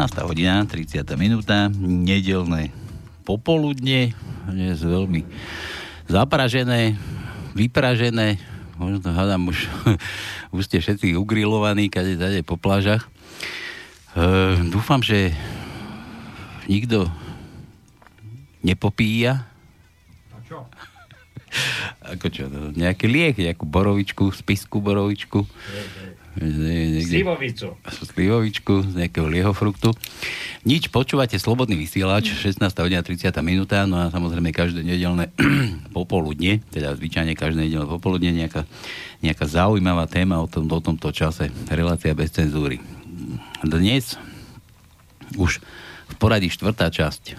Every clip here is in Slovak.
16. hodina, 30. minúta, nedelné popoludne, dnes veľmi zapražené, vypražené, možno hádam už, už ste všetci ugrilovaní, kade tade po plážach. E, dúfam, že nikto nepopíja. A čo? Ako čo, nejaký liek, nejakú borovičku, spisku borovičku. Slivovicu. Slivovičku z nejakého liehofruktu. Nič, počúvate Slobodný vysielač, 16. hodina 30. minúta, no a samozrejme každé nedelné popoludne, teda zvyčajne každé nedelné popoludne nejaká, nejaká zaujímavá téma o, tom, o tomto čase. Relácia bez cenzúry. Dnes už v poradí štvrtá časť.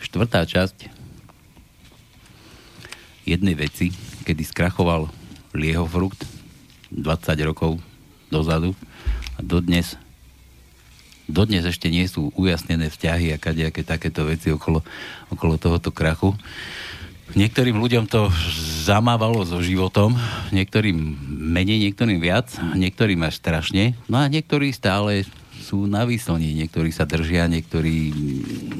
Štvrtá časť jednej veci, kedy skrachoval liehofrukt 20 rokov dozadu a dodnes dodnes ešte nie sú ujasnené vzťahy a kadejaké takéto veci okolo, okolo tohoto krachu. Niektorým ľuďom to zamávalo so životom, niektorým menej, niektorým viac, niektorým až strašne, no a niektorí stále sú na výslni, niektorí sa držia, niektorí,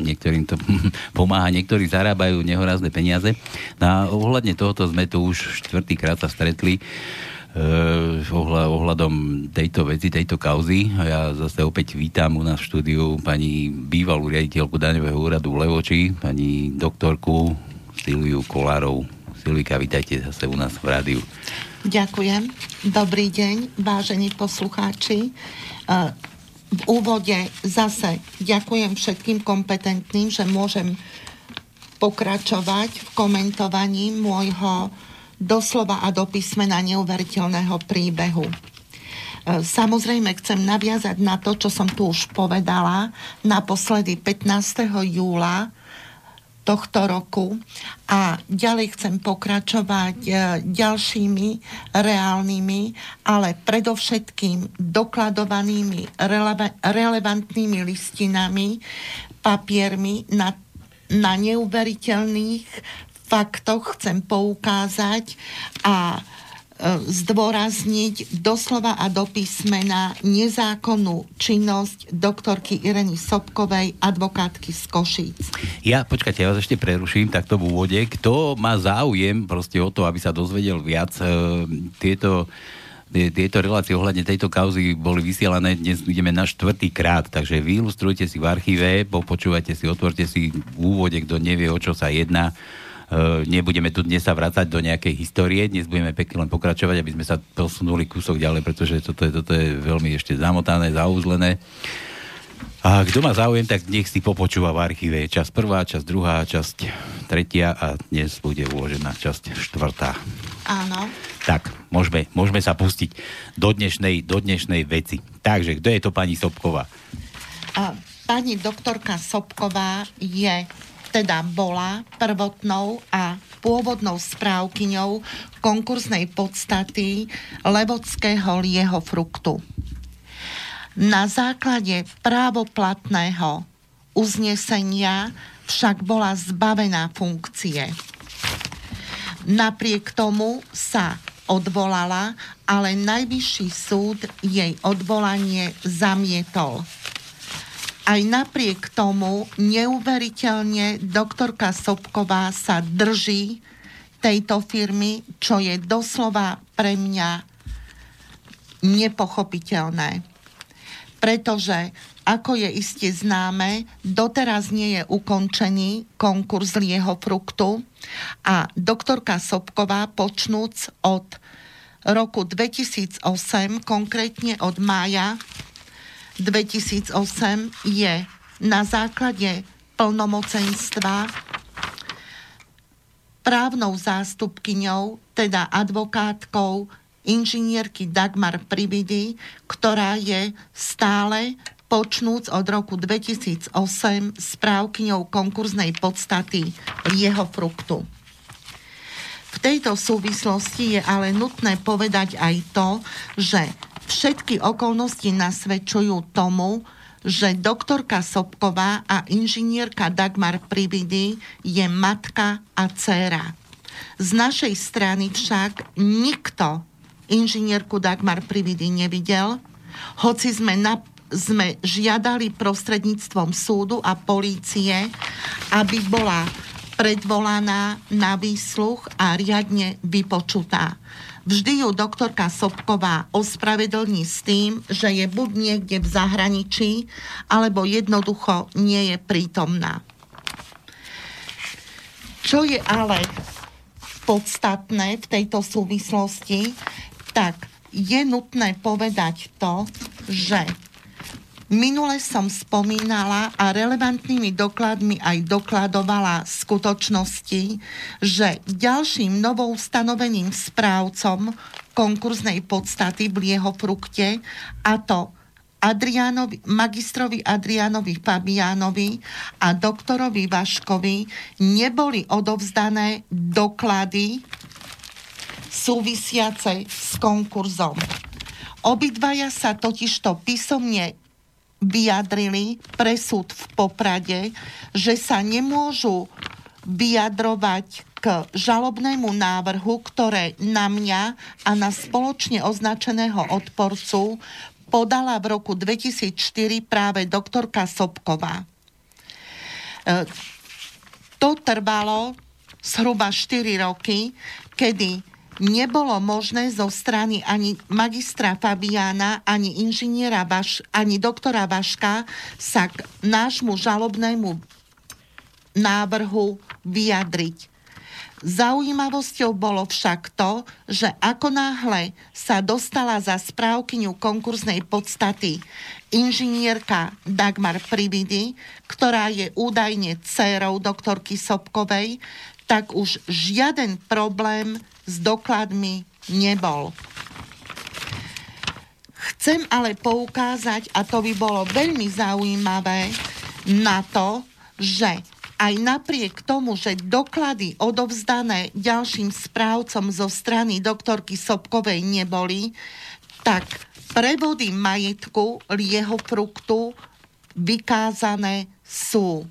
niektorým to pomáha, niektorí zarábajú nehorázne peniaze. No a ohľadne tohoto sme tu už štvrtýkrát sa stretli Eh, ohľadom tejto veci, tejto kauzy. A ja zase opäť vítam u nás v štúdiu pani bývalú riaditeľku daňového úradu v Levoči, pani doktorku Silviu Kolárov. Silvika, vítajte zase u nás v rádiu. Ďakujem. Dobrý deň, vážení poslucháči. Eh, v úvode zase ďakujem všetkým kompetentným, že môžem pokračovať v komentovaní môjho doslova a do písmena neuveriteľného príbehu. E, samozrejme chcem naviazať na to, čo som tu už povedala naposledy 15. júla tohto roku a ďalej chcem pokračovať e, ďalšími reálnymi, ale predovšetkým dokladovanými releva- relevantnými listinami, papiermi na, na neuveriteľných faktoch chcem poukázať a e, zdôrazniť doslova a do písmena nezákonnú činnosť doktorky Ireny Sobkovej, advokátky z Košíc. Ja, počkajte, ja vás ešte preruším takto v úvode. Kto má záujem proste o to, aby sa dozvedel viac, e, tieto tieto relácie ohľadne tejto kauzy boli vysielané, dnes ideme na štvrtý krát, takže vyilustrujte si v archíve, počúvajte si, otvorte si v úvode, kto nevie, o čo sa jedná, nebudeme tu dnes sa vrácať do nejakej histórie, dnes budeme pekne len pokračovať, aby sme sa posunuli kúsok ďalej, pretože toto je, toto je veľmi ešte zamotané, zaúzlené. A kto má záujem, tak nech si popočúva v archíve. Časť prvá, časť druhá, časť tretia a dnes bude uložená časť štvrtá. Áno. Tak, môžeme, môžeme sa pustiť do dnešnej, do dnešnej veci. Takže, kto je to pani Sobková? A, pani doktorka Sobková je teda bola prvotnou a pôvodnou správkyňou konkursnej podstaty levodského lieho fruktu. Na základe právoplatného uznesenia však bola zbavená funkcie. Napriek tomu sa odvolala, ale najvyšší súd jej odvolanie zamietol. Aj napriek tomu neuveriteľne doktorka Sobková sa drží tejto firmy, čo je doslova pre mňa nepochopiteľné. Pretože, ako je iste známe, doteraz nie je ukončený konkurs lieho fruktu a doktorka Sobková počnúc od roku 2008, konkrétne od mája 2008 je na základe plnomocenstva právnou zástupkyňou, teda advokátkou inžinierky Dagmar Prividy, ktorá je stále počnúc od roku 2008 správkyňou konkurznej podstaty jeho fruktu. V tejto súvislosti je ale nutné povedať aj to, že Všetky okolnosti nasvedčujú tomu, že doktorka Sobková a inžinierka Dagmar Prividy je matka a dcéra. Z našej strany však nikto inžinierku Dagmar Prividy nevidel, hoci sme na, sme žiadali prostredníctvom súdu a polície, aby bola predvolaná na výsluch a riadne vypočutá. Vždy ju doktorka Sobková ospravedlní s tým, že je buď niekde v zahraničí, alebo jednoducho nie je prítomná. Čo je ale podstatné v tejto súvislosti, tak je nutné povedať to, že Minule som spomínala a relevantnými dokladmi aj dokladovala skutočnosti, že ďalším novou stanoveným správcom konkurznej podstaty v jeho frukte, a to Adrianovi, magistrovi Adrianovi Fabiánovi a doktorovi Vaškovi neboli odovzdané doklady súvisiace s konkurzom. Obidvaja sa totižto písomne vyjadrili pre súd v Poprade, že sa nemôžu vyjadrovať k žalobnému návrhu, ktoré na mňa a na spoločne označeného odporcu podala v roku 2004 práve doktorka Sobková. E, to trvalo zhruba 4 roky, kedy nebolo možné zo strany ani magistra Fabiána, ani inžiniera Vaš, ani doktora Vaška sa k nášmu žalobnému návrhu vyjadriť. Zaujímavosťou bolo však to, že ako náhle sa dostala za správkyňu konkurznej podstaty inžinierka Dagmar Prividy, ktorá je údajne dcérou doktorky Sobkovej, tak už žiaden problém s dokladmi nebol. Chcem ale poukázať, a to by bolo veľmi zaujímavé, na to, že aj napriek tomu, že doklady odovzdané ďalším správcom zo strany doktorky Sobkovej neboli, tak prevody majetku lieho fruktu vykázané sú.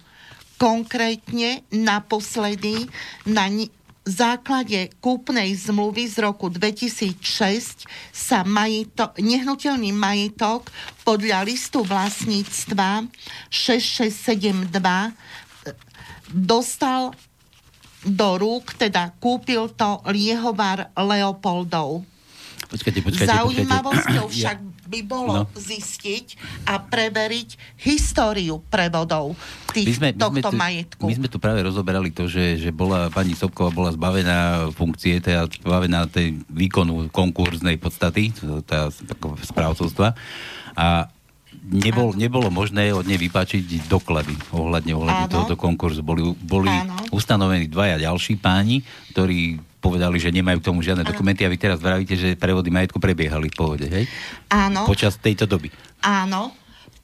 Konkrétne naposledy na základe kúpnej zmluvy z roku 2006 sa majito, nehnuteľný majetok podľa listu vlastníctva 6672 dostal do rúk, teda kúpil to Liehovar Leopoldov. Počkajte, počkajte, Zaujímavosťou počkajte. však by bolo no. zistiť a preveriť históriu prevodov tých, my sme, my tohto sme tu, majetku. My sme tu práve rozoberali to, že, že bola pani Sobková bola zbavená funkcie, teda zbavená tej výkonu konkurznej podstaty, teda správcovstva. A nebol, nebolo možné od nej vypačiť doklady ohľadne, ohľadne tohoto konkurzu. Boli, boli ustanovení dvaja ďalší páni, ktorí povedali, že nemajú k tomu žiadne Áno. dokumenty a vy teraz vravíte, že prevody majetku prebiehali v pohode, hej? Áno. Počas tejto doby. Áno,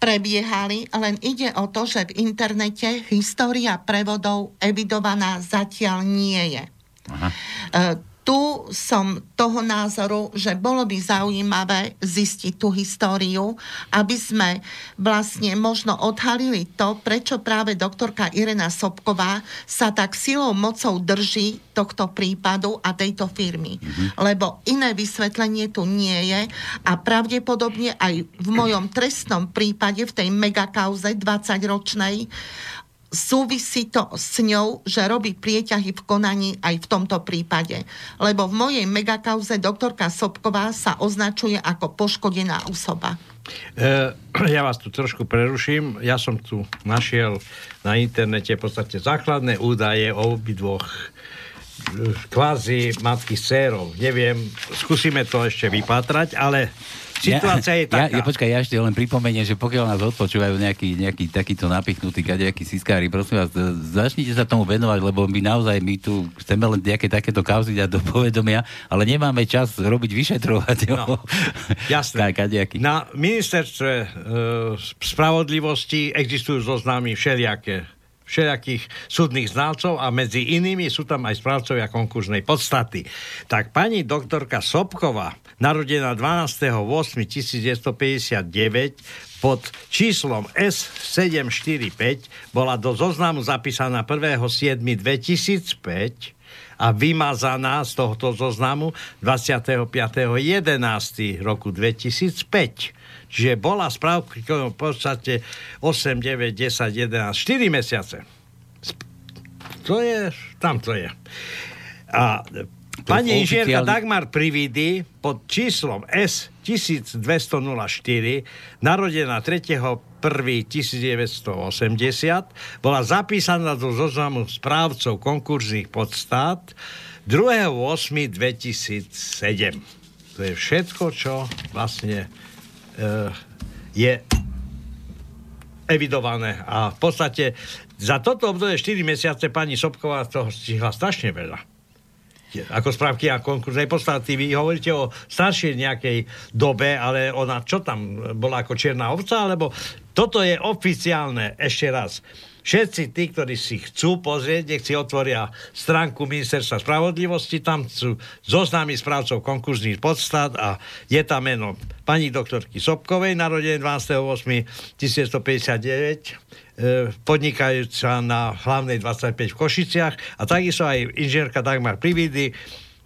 prebiehali, len ide o to, že v internete história prevodov evidovaná zatiaľ nie je. Aha. E, tu som toho názoru, že bolo by zaujímavé zistiť tú históriu, aby sme vlastne možno odhalili to, prečo práve doktorka Irena Sobková sa tak silou mocou drží tohto prípadu a tejto firmy. Mm-hmm. Lebo iné vysvetlenie tu nie je a pravdepodobne aj v mojom trestnom prípade, v tej megakauze 20-ročnej, súvisí to s ňou, že robí prieťahy v konaní aj v tomto prípade. Lebo v mojej megakauze doktorka Sobková sa označuje ako poškodená osoba. E, ja vás tu trošku preruším. Ja som tu našiel na internete v podstate základné údaje o obidvoch e, kvázi matky s dcerou. Neviem, skúsime to ešte vypatrať, ale Situácia je taká. Ja, ja, počkaj, ja ešte len pripomeniem, že pokiaľ nás odpočúvajú nejaký, nejaký takýto napichnutý kadejaký siskári, prosím vás, začnite sa tomu venovať, lebo my naozaj my tu chceme len nejaké takéto kauzy dať do povedomia, ale nemáme čas robiť vyšetrovať. No, jasné. Na ministerstve e, spravodlivosti existujú zoznámy všelijaké všelijakých súdnych znalcov a medzi inými sú tam aj správcovia konkurznej podstaty. Tak pani doktorka Sobková, narodená 12.8.1959 pod číslom S745, bola do zoznamu zapísaná 1.7.2005 a vymazaná z tohoto zoznamu 25.11. roku 2005. Čiže bola správka v podstate 8, 9, 10, 11, 4 mesiace. To je, tam to je. A Pani inžierka Dagmar Prividy pod číslom S 1204, narodená 3.1.1980, bola zapísaná do zoznamu správcov konkurzných podstát 2.8.2007. To je všetko, čo vlastne je evidované. A v podstate za toto obdobie 4 mesiace pani Sobková toho stihla strašne veľa ako správky a konkurznej podstaty. Vy hovoríte o staršej nejakej dobe, ale ona čo tam bola ako čierna ovca, alebo toto je oficiálne, ešte raz. Všetci tí, ktorí si chcú pozrieť, nech si otvoria stránku Ministerstva spravodlivosti, tam sú zoznámi správcov konkurzných podstat a je tam meno pani doktorky Sobkovej, narodené 12.8.1959, E, podnikajúca na hlavnej 25 v Košiciach a takisto aj inžinierka Dagmar Prividy,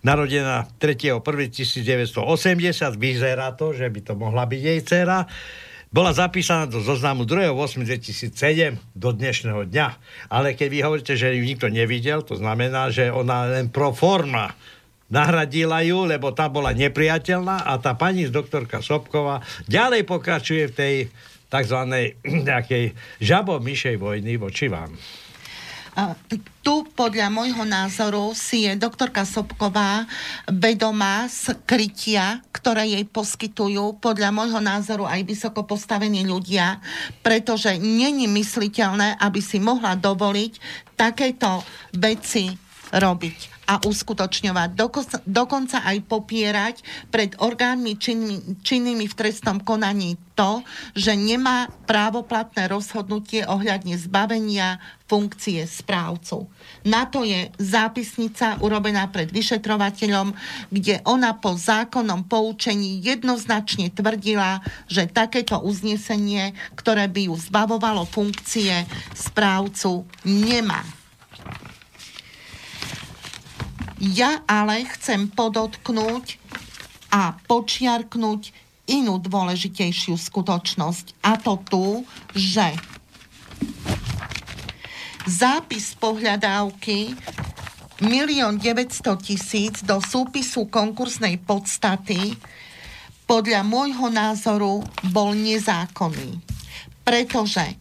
narodená 3.1.1980, vyzerá to, že by to mohla byť jej dcera, bola zapísaná do zoznamu 2.8.2007 do dnešného dňa. Ale keď vy hovoríte, že ju nikto nevidel, to znamená, že ona len pro forma nahradila ju, lebo tá bola nepriateľná a tá pani z doktorka Sobková ďalej pokračuje v tej tzv. nejakej žabo-myšej vojny voči vám. Tu podľa môjho názoru si je doktorka Sobková vedomá skrytia, ktoré jej poskytujú podľa môjho názoru aj vysoko postavení ľudia, pretože není mysliteľné, aby si mohla dovoliť takéto veci robiť a uskutočňovať. Dokonca, aj popierať pred orgánmi činnými, činnými v trestnom konaní to, že nemá právoplatné rozhodnutie ohľadne zbavenia funkcie správcu. Na to je zápisnica urobená pred vyšetrovateľom, kde ona po zákonnom poučení jednoznačne tvrdila, že takéto uznesenie, ktoré by ju zbavovalo funkcie správcu, nemá. Ja ale chcem podotknúť a počiarknúť inú dôležitejšiu skutočnosť. A to tu, že zápis pohľadávky 1 900 tisíc do súpisu konkursnej podstaty podľa môjho názoru bol nezákonný. Pretože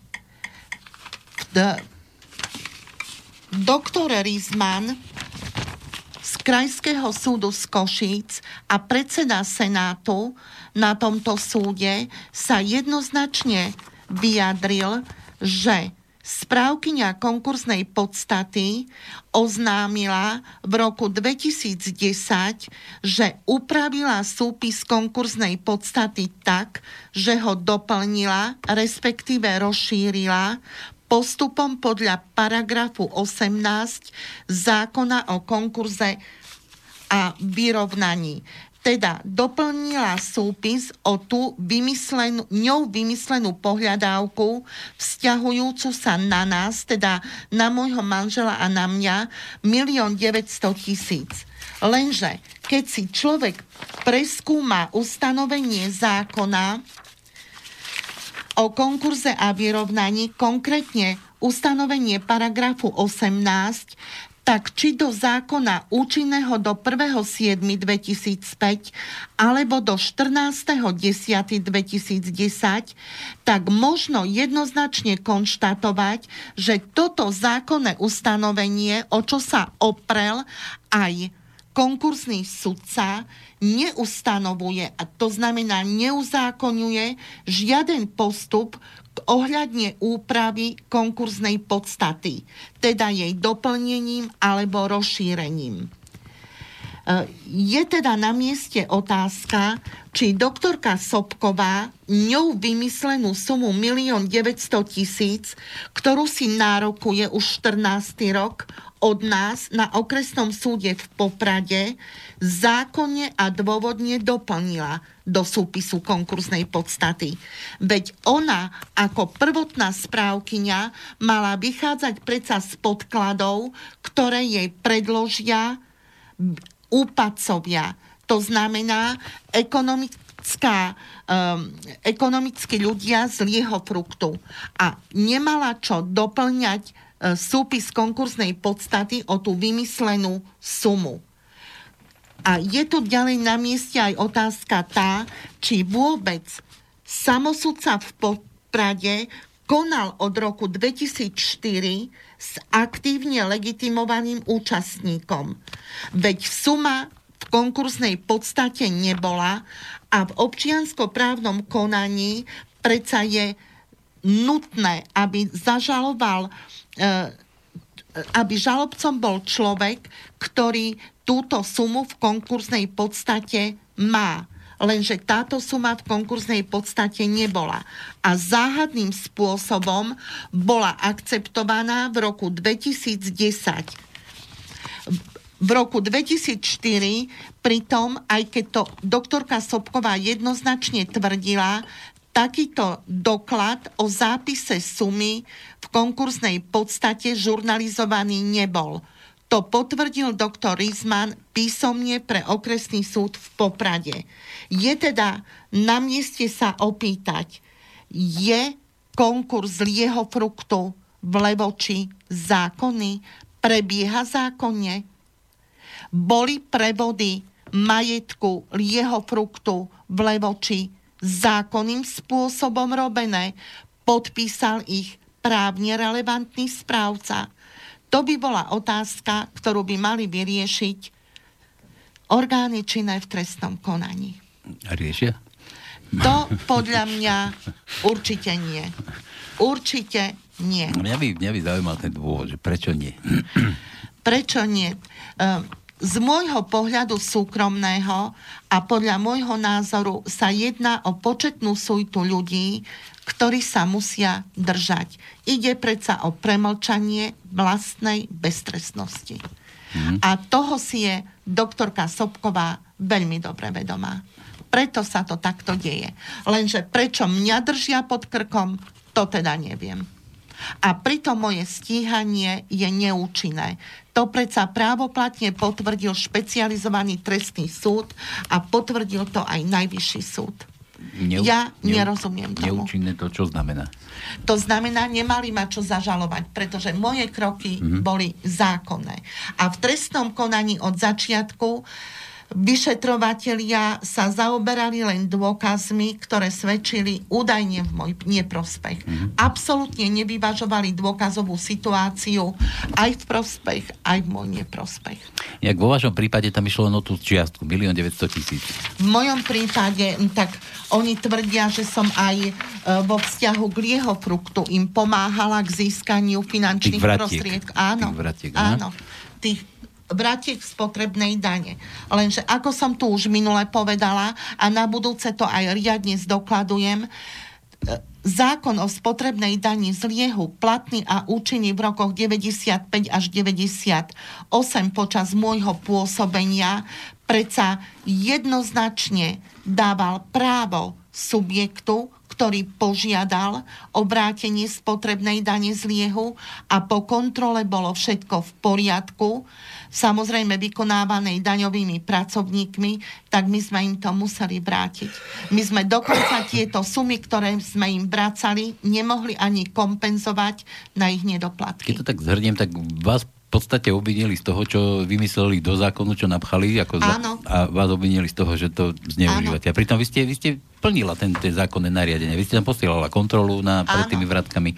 doktor Rizman Krajského súdu z Košíc a predseda Senátu na tomto súde sa jednoznačne vyjadril, že správkyňa konkursnej podstaty oznámila v roku 2010, že upravila súpis konkursnej podstaty tak, že ho doplnila, respektíve rozšírila postupom podľa paragrafu 18 zákona o konkurze a vyrovnaní. Teda doplnila súpis o tú vymyslenú, ňou vymyslenú pohľadávku vzťahujúcu sa na nás, teda na môjho manžela a na mňa, 1 900 tisíc. Lenže keď si človek preskúma ustanovenie zákona, o konkurze a vyrovnaní, konkrétne ustanovenie paragrafu 18, tak či do zákona účinného do 1.7.2005 alebo do 14.10.2010, tak možno jednoznačne konštatovať, že toto zákonné ustanovenie, o čo sa oprel aj konkursný sudca, neustanovuje, a to znamená neuzákonuje žiaden postup ohľadne úpravy konkurznej podstaty, teda jej doplnením alebo rozšírením. E, je teda na mieste otázka, či doktorka Sobková ňou vymyslenú sumu 1 900 tisíc, ktorú si nárokuje už 14. rok, od nás na okresnom súde v Poprade zákonne a dôvodne doplnila do súpisu konkursnej podstaty. Veď ona ako prvotná správkyňa mala vychádzať predsa z podkladov, ktoré jej predložia úpadcovia. To znamená ekonomická, um, ekonomickí ľudia z lieho fruktu. A nemala čo doplňať súpis konkursnej podstaty o tú vymyslenú sumu. A je tu ďalej na mieste aj otázka tá, či vôbec samosudca v Poprade konal od roku 2004 s aktívne legitimovaným účastníkom. Veď suma v konkursnej podstate nebola a v občianskoprávnom konaní predsa je nutné, aby zažaloval, eh, aby žalobcom bol človek, ktorý túto sumu v konkursnej podstate má. Lenže táto suma v konkursnej podstate nebola. A záhadným spôsobom bola akceptovaná v roku 2010 v roku 2004, pritom, aj keď to doktorka Sobková jednoznačne tvrdila, takýto doklad o zápise sumy v konkursnej podstate žurnalizovaný nebol. To potvrdil doktor Rizman písomne pre okresný súd v Poprade. Je teda na mieste sa opýtať, je konkurs lieho fruktu v Levoči zákonný? Prebieha zákonne? Boli prevody majetku lieho fruktu v Levoči zákonným spôsobom robené? Podpísal ich právne relevantný správca? To by bola otázka, ktorú by mali vyriešiť orgány činné v trestnom konaní. Riešia? To podľa mňa určite nie. Určite nie. Mňa by, mňa by zaujímal ten dôvod, že prečo nie? Prečo nie? Ehm, z môjho pohľadu súkromného a podľa môjho názoru sa jedná o početnú sújtu ľudí, ktorí sa musia držať. Ide predsa o premlčanie vlastnej beztrestnosti. Mm. A toho si je doktorka Sobková veľmi dobre vedomá. Preto sa to takto deje. Lenže prečo mňa držia pod krkom, to teda neviem. A pritom moje stíhanie je neúčinné. To predsa právoplatne potvrdil špecializovaný trestný súd a potvrdil to aj najvyšší súd. Neu, ja neu, nerozumiem tomu. Neúčinné to čo znamená? To znamená, nemali ma čo zažalovať, pretože moje kroky mm-hmm. boli zákonné. A v trestnom konaní od začiatku uh, vyšetrovatelia sa zaoberali len dôkazmi, ktoré svedčili údajne v môj neprospech. Mm-hmm. Absolútne nevyvažovali dôkazovú situáciu aj v prospech, aj v môj neprospech. Jak vo vašom prípade tam išlo o tú čiastku, 1 900 tisíc. V mojom prípade, tak oni tvrdia, že som aj e, vo vzťahu k lieho fruktu im pomáhala k získaniu finančných prostriedkov. Áno, tých vratiek, áno. Tých vratiek spotrebnej dane. Lenže ako som tu už minule povedala a na budúce to aj riadne zdokladujem, e, zákon o spotrebnej dani z liehu platný a účinný v rokoch 95 až 98 počas môjho pôsobenia predsa jednoznačne dával právo subjektu, ktorý požiadal o vrátenie spotrebnej dane z liehu a po kontrole bolo všetko v poriadku, samozrejme vykonávanej daňovými pracovníkmi, tak my sme im to museli vrátiť. My sme dokonca tieto sumy, ktoré sme im vracali, nemohli ani kompenzovať na ich nedoplatky. Keď to tak zhrniem, tak vás v podstate obvinili z toho, čo vymysleli do zákonu, čo napchali, ako za, a vás obvinili z toho, že to zneužívate. Áno. A pritom vy ste, vy ste plnila ten, tie zákonné nariadenie. Vy ste tam posielala kontrolu na, pred tými vratkami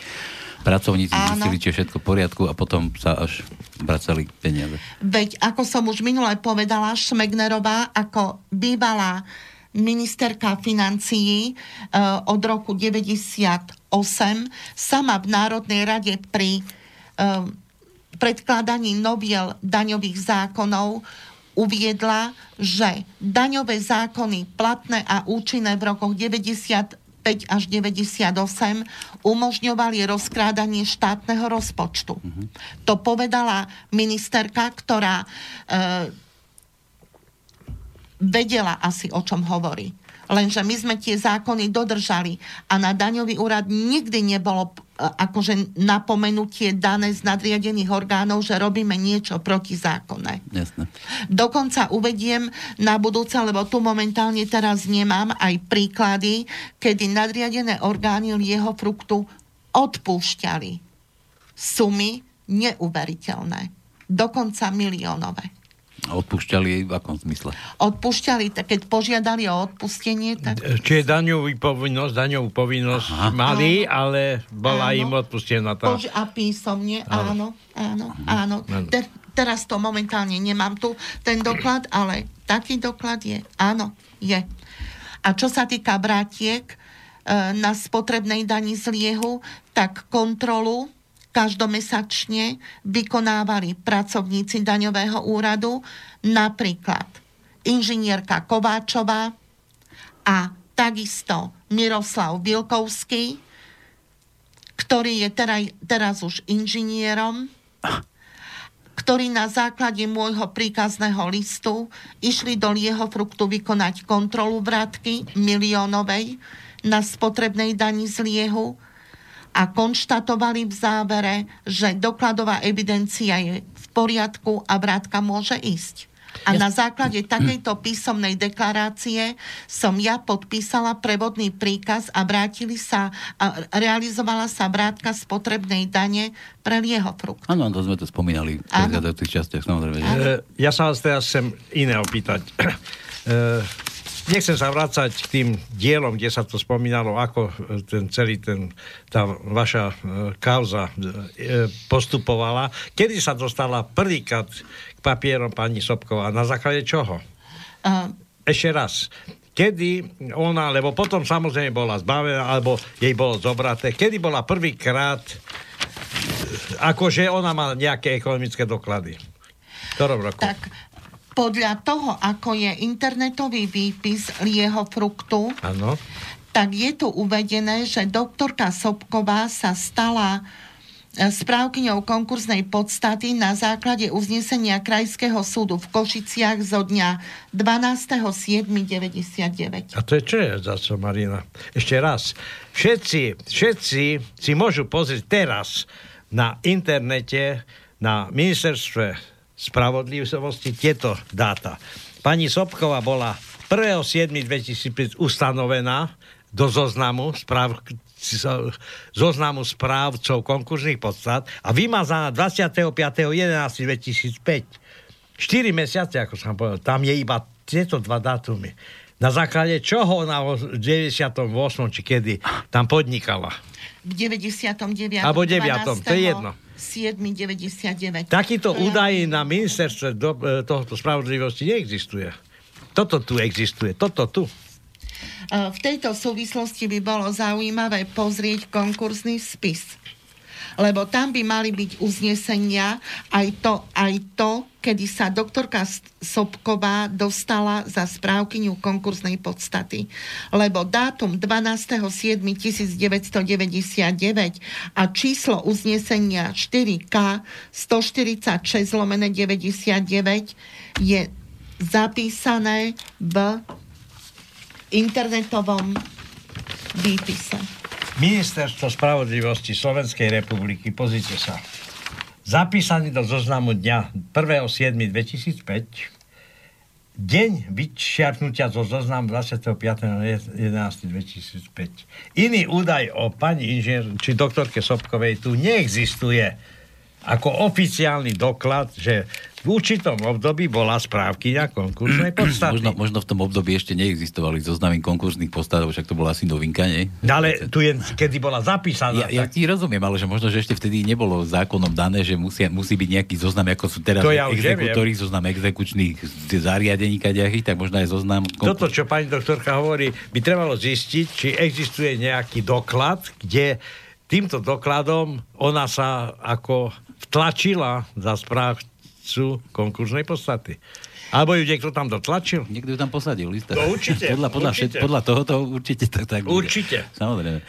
pracovníci Áno. zistili, či je všetko v poriadku a potom sa až vracali peniaze. Veď, ako som už minule povedala, Šmegnerová ako bývalá ministerka financií e, od roku 98 sama v Národnej rade pri e, predkladaní noviel daňových zákonov uviedla, že daňové zákony platné a účinné v rokoch 95 až 98 umožňovali rozkrádanie štátneho rozpočtu. Uh-huh. To povedala ministerka, ktorá e, vedela asi, o čom hovorí. Lenže my sme tie zákony dodržali a na daňový úrad nikdy nebolo akože napomenutie dané z nadriadených orgánov, že robíme niečo protizákonné. Jasne. Dokonca uvediem na budúce, lebo tu momentálne teraz nemám aj príklady, kedy nadriadené orgány jeho fruktu odpúšťali sumy neuveriteľné. Dokonca miliónové. Odpúšťali v akom zmysle? Odpúšťali, keď požiadali o odpustenie. Tak... Čiže daňovú povinnosť, daňovú povinnosť Aha. mali, áno. ale bola áno. im odpustená tá... Pož- a písomne, áno, áno, áno. áno. Te- teraz to momentálne nemám tu, ten doklad, ale taký doklad je, áno, je. A čo sa týka brátiek e, na spotrebnej dani z liehu, tak kontrolu každomesačne vykonávali pracovníci daňového úradu, napríklad inžinierka Kováčová a takisto Miroslav Vilkovský, ktorý je teraz, teraz už inžinierom, ktorí na základe môjho príkazného listu išli do Lieho fruktu vykonať kontrolu vratky miliónovej na spotrebnej dani z Liehu a konštatovali v závere, že dokladová evidencia je v poriadku a vrátka môže ísť. A na základe takejto písomnej deklarácie som ja podpísala prevodný príkaz a vrátili sa, a realizovala sa vrátka spotrebnej dane pre frukt. Áno, to sme to spomínali v tých častiach, samozrejme. E, ja sa vás teraz chcem iné opýtať. Nechcem sa vrácať k tým dielom, kde sa to spomínalo, ako e, ten celý ten, tá vaša e, kauza e, postupovala. Kedy sa dostala prvýkrát k papierom pani Sobková? Na základe čoho? Uh... Ešte raz. Kedy ona, lebo potom samozrejme bola zbavená, alebo jej bolo zobraté, kedy bola prvýkrát, akože ona má nejaké ekonomické doklady? ktorom roku? Tak podľa toho, ako je internetový výpis lieho fruktu, ano. tak je tu uvedené, že doktorka Sobková sa stala e, správkyňou konkurznej podstaty na základe uznesenia Krajského súdu v Košiciach zo dňa 12.7.99. A to je čo je za co, Marina? Ešte raz. Všetci, všetci si môžu pozrieť teraz na internete, na ministerstve spravodlivosti tieto dáta. Pani Sobková bola 1.7.2005 ustanovená do zoznamu správ, zoznamu správcov konkurzných podstat a vymazaná 25.11.2005. 4 mesiace, ako som povedal, tam je iba tieto dva dátumy. Na základe čoho na 98. či kedy tam podnikala? V 99. Alebo 9. to je jedno. 7,99. Takýto údaj na ministerstve do, e, tohoto spravodlivosti neexistuje. Toto tu existuje, toto tu. E, v tejto súvislosti by bolo zaujímavé pozrieť konkursný spis lebo tam by mali byť uznesenia aj to, aj to kedy sa doktorka Sobková dostala za správkyňu konkursnej podstaty. Lebo dátum 12.7.1999 a číslo uznesenia 4K 146 lomené 99 je zapísané v internetovom výpise. Ministerstvo spravodlivosti Slovenskej republiky, pozrite sa, zapísaný do zoznamu dňa 1.7.2005, deň vyčiarknutia zo zoznamu 25.11.2005. Iný údaj o pani inžinier, či doktorke Sobkovej tu neexistuje ako oficiálny doklad, že v určitom období bola správkyňa konkursnej podstaty. Možno, možno v tom období ešte neexistovali zoznamy konkursných podstatov, však to bola asi novinka, nie? No ale tu je, kedy bola zapísaná. Ja, tak... ja ti rozumiem, ale že možno, že ešte vtedy nebolo zákonom dané, že musia, musí byť nejaký zoznam, ako sú teraz to ja exekutory, zoznam exekučných zariadení kaďachy, tak možno aj zoznam... Konkurs... Toto, čo pani doktorka hovorí, by trebalo zistiť, či existuje nejaký doklad, kde týmto dokladom ona sa ako vtlačila za správ sú konkurznej podstaty. Alebo ju niekto tam dotlačil? Niekto ju tam posadil. Lista. No určite. podľa, podľa, určite. Všet, podľa tohoto určite tak, tak bude. Určite. Samozrejme.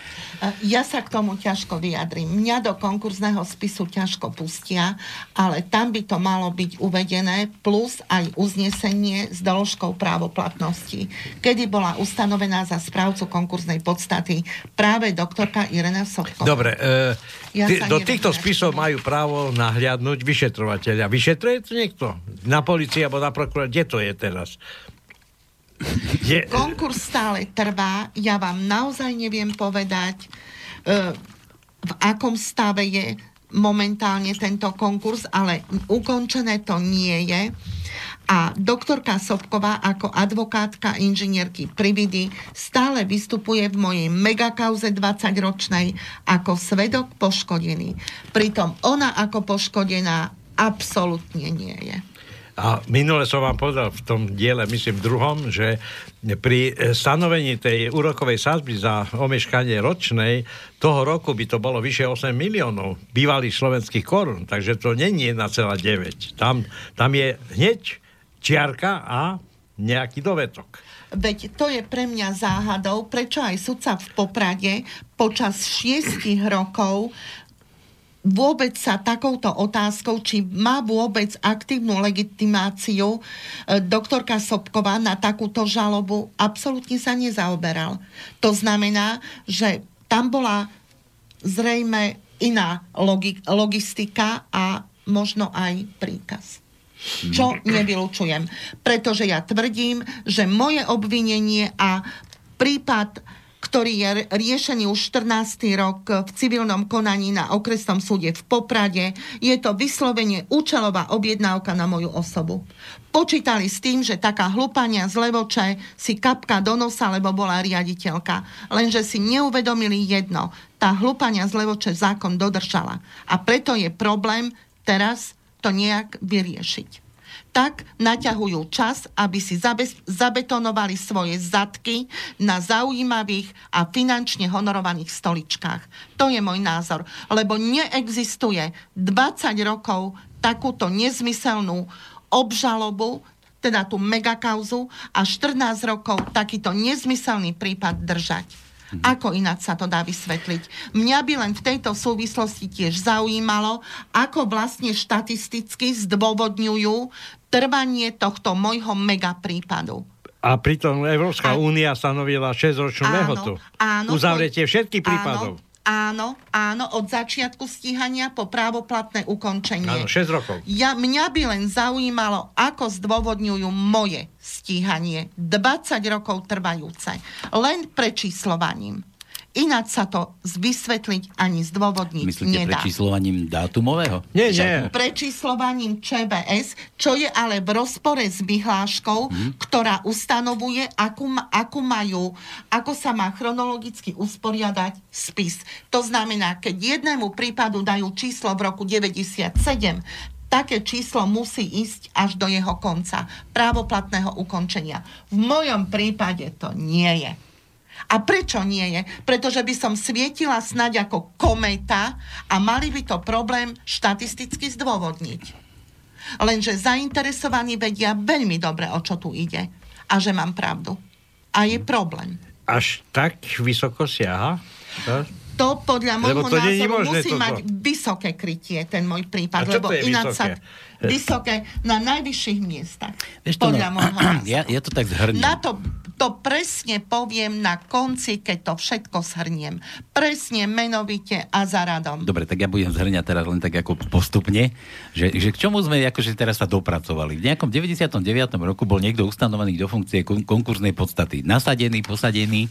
Ja sa k tomu ťažko vyjadrím. Mňa do konkurzného spisu ťažko pustia, ale tam by to malo byť uvedené, plus aj uznesenie s doložkou právoplatnosti, kedy bola ustanovená za správcu konkurznej podstaty práve doktorka Irena Sobková. Dobre, e, Ja ty, do týchto spisov majú právo nahliadnúť vyšetrovateľia. Vyšetruje to niekto? Na policii alebo na prokurátor? Kde to je teraz? Je, Konkurs stále trvá, ja vám naozaj neviem povedať, e, v akom stave je momentálne tento konkurs, ale ukončené to nie je. A doktorka Sobková ako advokátka inžinierky Prividy stále vystupuje v mojej megakauze 20-ročnej ako svedok poškodený. Pritom ona ako poškodená absolútne nie je. A minule som vám povedal v tom diele, myslím druhom, že pri e, stanovení tej úrokovej sázby za omeškanie ročnej toho roku by to bolo vyše 8 miliónov bývalých slovenských korún, takže to není 1,9. Tam, tam je hneď čiarka a nejaký dovetok. Veď to je pre mňa záhadou, prečo aj sudca v Poprade počas šiestich rokov vôbec sa takouto otázkou, či má vôbec aktívnu legitimáciu e, doktorka Sobková na takúto žalobu, absolútne sa nezaoberal. To znamená, že tam bola zrejme iná logi- logistika a možno aj príkaz. Čo nevylučujem. Pretože ja tvrdím, že moje obvinenie a prípad ktorý je riešený už 14. rok v civilnom konaní na okresnom súde v Poprade. Je to vyslovene účelová objednávka na moju osobu. Počítali s tým, že taká hlupania z Levoče si kapka do nosa, lebo bola riaditeľka. Lenže si neuvedomili jedno. Tá hlupania z Levoče zákon dodržala. A preto je problém teraz to nejak vyriešiť tak naťahujú čas, aby si zabez, zabetonovali svoje zadky na zaujímavých a finančne honorovaných stoličkách. To je môj názor. Lebo neexistuje 20 rokov takúto nezmyselnú obžalobu, teda tú megakauzu a 14 rokov takýto nezmyselný prípad držať. Ako ináč sa to dá vysvetliť? Mňa by len v tejto súvislosti tiež zaujímalo, ako vlastne štatisticky zdôvodňujú trvanie tohto môjho mega prípadu. A pritom Európska únia stanovila 6-ročnú Áno, lehotu. áno, Uzavretie všetkých prípadov. Áno, áno, od začiatku stíhania po právoplatné ukončenie. Áno, 6 rokov. Ja, mňa by len zaujímalo, ako zdôvodňujú moje stíhanie 20 rokov trvajúce. Len prečíslovaním. Ináč sa to vysvetliť ani zdôvodniť Myslíte nedá. prečíslovaním dátumového? Nie, nie. prečíslovaním ČBS, čo je ale v rozpore s vyhláškou, Mhm. ktorá ustanovuje, akú, akú majú, ako sa má chronologicky usporiadať spis. To znamená, keď jednému prípadu dajú číslo v roku 97, také číslo musí ísť až do jeho konca, právoplatného ukončenia. V mojom prípade to nie je. A prečo nie je? Pretože by som svietila snať ako kometa a mali by to problém štatisticky zdôvodniť. Lenže zainteresovaní vedia veľmi dobre, o čo tu ide. A že mám pravdu. A je problém. Až tak vysoko siaha? To? Podľa môjho to názoru možné musí toto. mať vysoké krytie, ten môj prípad. A čo lebo to je ináč vysoké? sa vysoké na najvyšších miestach. Vieš to, podľa no, môjho názoru. ja, ja to tak zhrním. Na to, to presne poviem na konci, keď to všetko shrniem. Presne, menovite a za radom. Dobre, tak ja budem zhrňať teraz len tak ako postupne, že, že k čomu sme akože teraz sa dopracovali. V nejakom 99. roku bol niekto ustanovený do funkcie kon- konkurznej podstaty. Nasadený, posadený.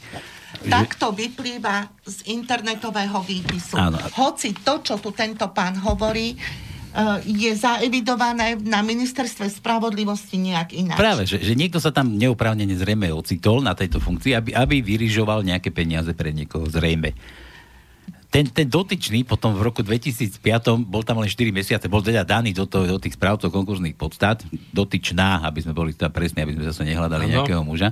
že- Tak to vyplýva z internetového výpisu. Áno. Hoci to, čo tu tento pán hovorí, je zaevidované na ministerstve spravodlivosti nejak ináč. Práve, že, že niekto sa tam neoprávnene zrejme ocitol na tejto funkcii, aby, aby vyrižoval nejaké peniaze pre niekoho zrejme. Ten, ten dotyčný potom v roku 2005 bol tam len 4 mesiace, bol teda daný do, to, do tých správcov konkurzných podstát, dotyčná, aby sme boli teda presní, aby sme zase nehľadali Áno. nejakého muža.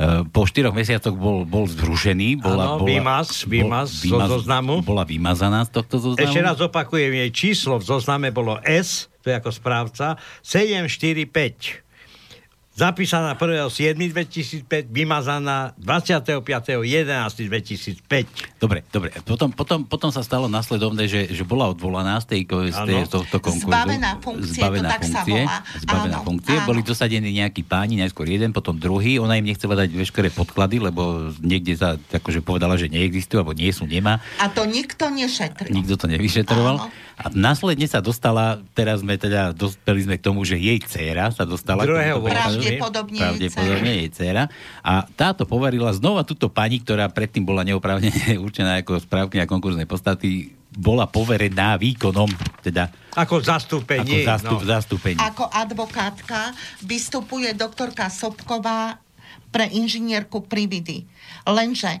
E, Po 4 mesiacoch bol, bol zrušený. Bola, Áno, bola, výmaz, výmaz zo zoznamu. Bola vymazaná z tohto zoznamu. Ešte raz opakujem, jej číslo v zozname bolo S, to je ako správca, 745. zapísaná 1.7.2005, vymazaná 25.11.2005. Dobre, dobre. Potom, potom, potom sa stalo nasledovné, že, že bola odvolaná z tej, z tej z tohto konkurzu. Zbavená funkcie, zbavená to tak funkcie, sa volá. Zbavená áno, funkcie. Áno. Boli dosadení nejakí páni, najskôr jeden, potom druhý. Ona im nechcela dať veškeré podklady, lebo niekde sa akože povedala, že neexistujú, alebo nie sú, nemá. A to nikto nešetril. Nikto to nevyšetroval. Áno. A následne sa dostala, teraz sme teda dospeli sme k tomu, že jej dcéra sa dostala. Druhého pravdepodobne, pravdepodobne jej dcéra. A táto poverila znova túto pani, ktorá predtým bola neoprávnene určená ako správkynia konkurznej podstaty, bola poverená výkonom, teda... Ako zastúpenie. Ako zastup, no. zastúpenie. Ako advokátka vystupuje doktorka Sobková pre inžinierku Prividy. Lenže e,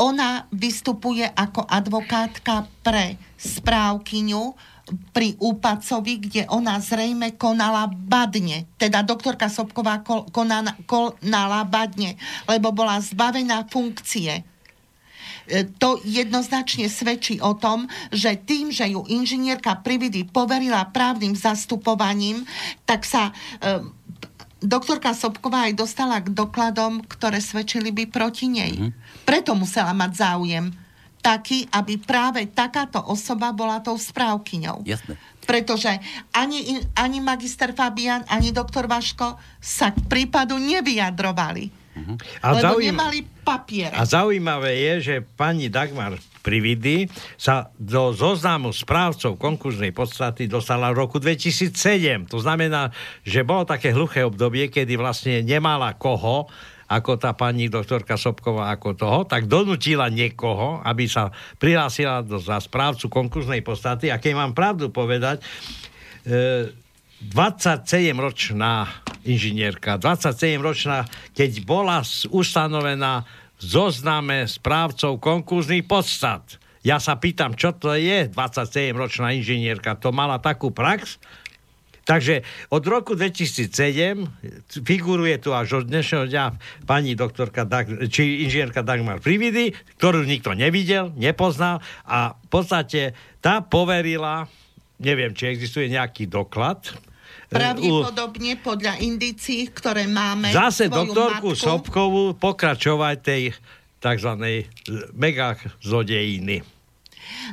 ona vystupuje ako advokátka pre správkyňu pri Úpacovi, kde ona zrejme konala badne. Teda doktorka Sobková konala, konala badne, lebo bola zbavená funkcie. E, to jednoznačne svedčí o tom, že tým, že ju inžinierka Prividy poverila právnym zastupovaním, tak sa e, doktorka Sobková aj dostala k dokladom, ktoré svedčili by proti nej. Mm-hmm. Preto musela mať záujem taký, aby práve takáto osoba bola tou správkyňou. Jasne. Pretože ani, ani magister Fabian, ani doktor Vaško sa k prípadu nevyjadrovali. Uh-huh. A lebo zaujím... nemali papiere. A zaujímavé je, že pani Dagmar Prividy sa do zoznamu správcov konkurznej podstaty dostala v roku 2007. To znamená, že bolo také hluché obdobie, kedy vlastne nemala koho ako tá pani doktorka Sobková ako toho, tak donutila niekoho, aby sa prihlásila do, za správcu konkurznej podstaty. A keď mám pravdu povedať, e, 27-ročná inžinierka, 27-ročná, keď bola ustanovená v zozname správcov konkurzných podstat. Ja sa pýtam, čo to je 27-ročná inžinierka? To mala takú prax? Takže od roku 2007 figuruje tu až od dnešného dňa pani doktorka Dag- či inžinierka Dagmar Prividy, ktorú nikto nevidel, nepoznal a v podstate tá poverila, neviem, či existuje nejaký doklad, e, Pravdepodobne podľa indícií, ktoré máme. Zase doktorku matku. Sobkovú pokračovať tej tzv. mega zlodejiny.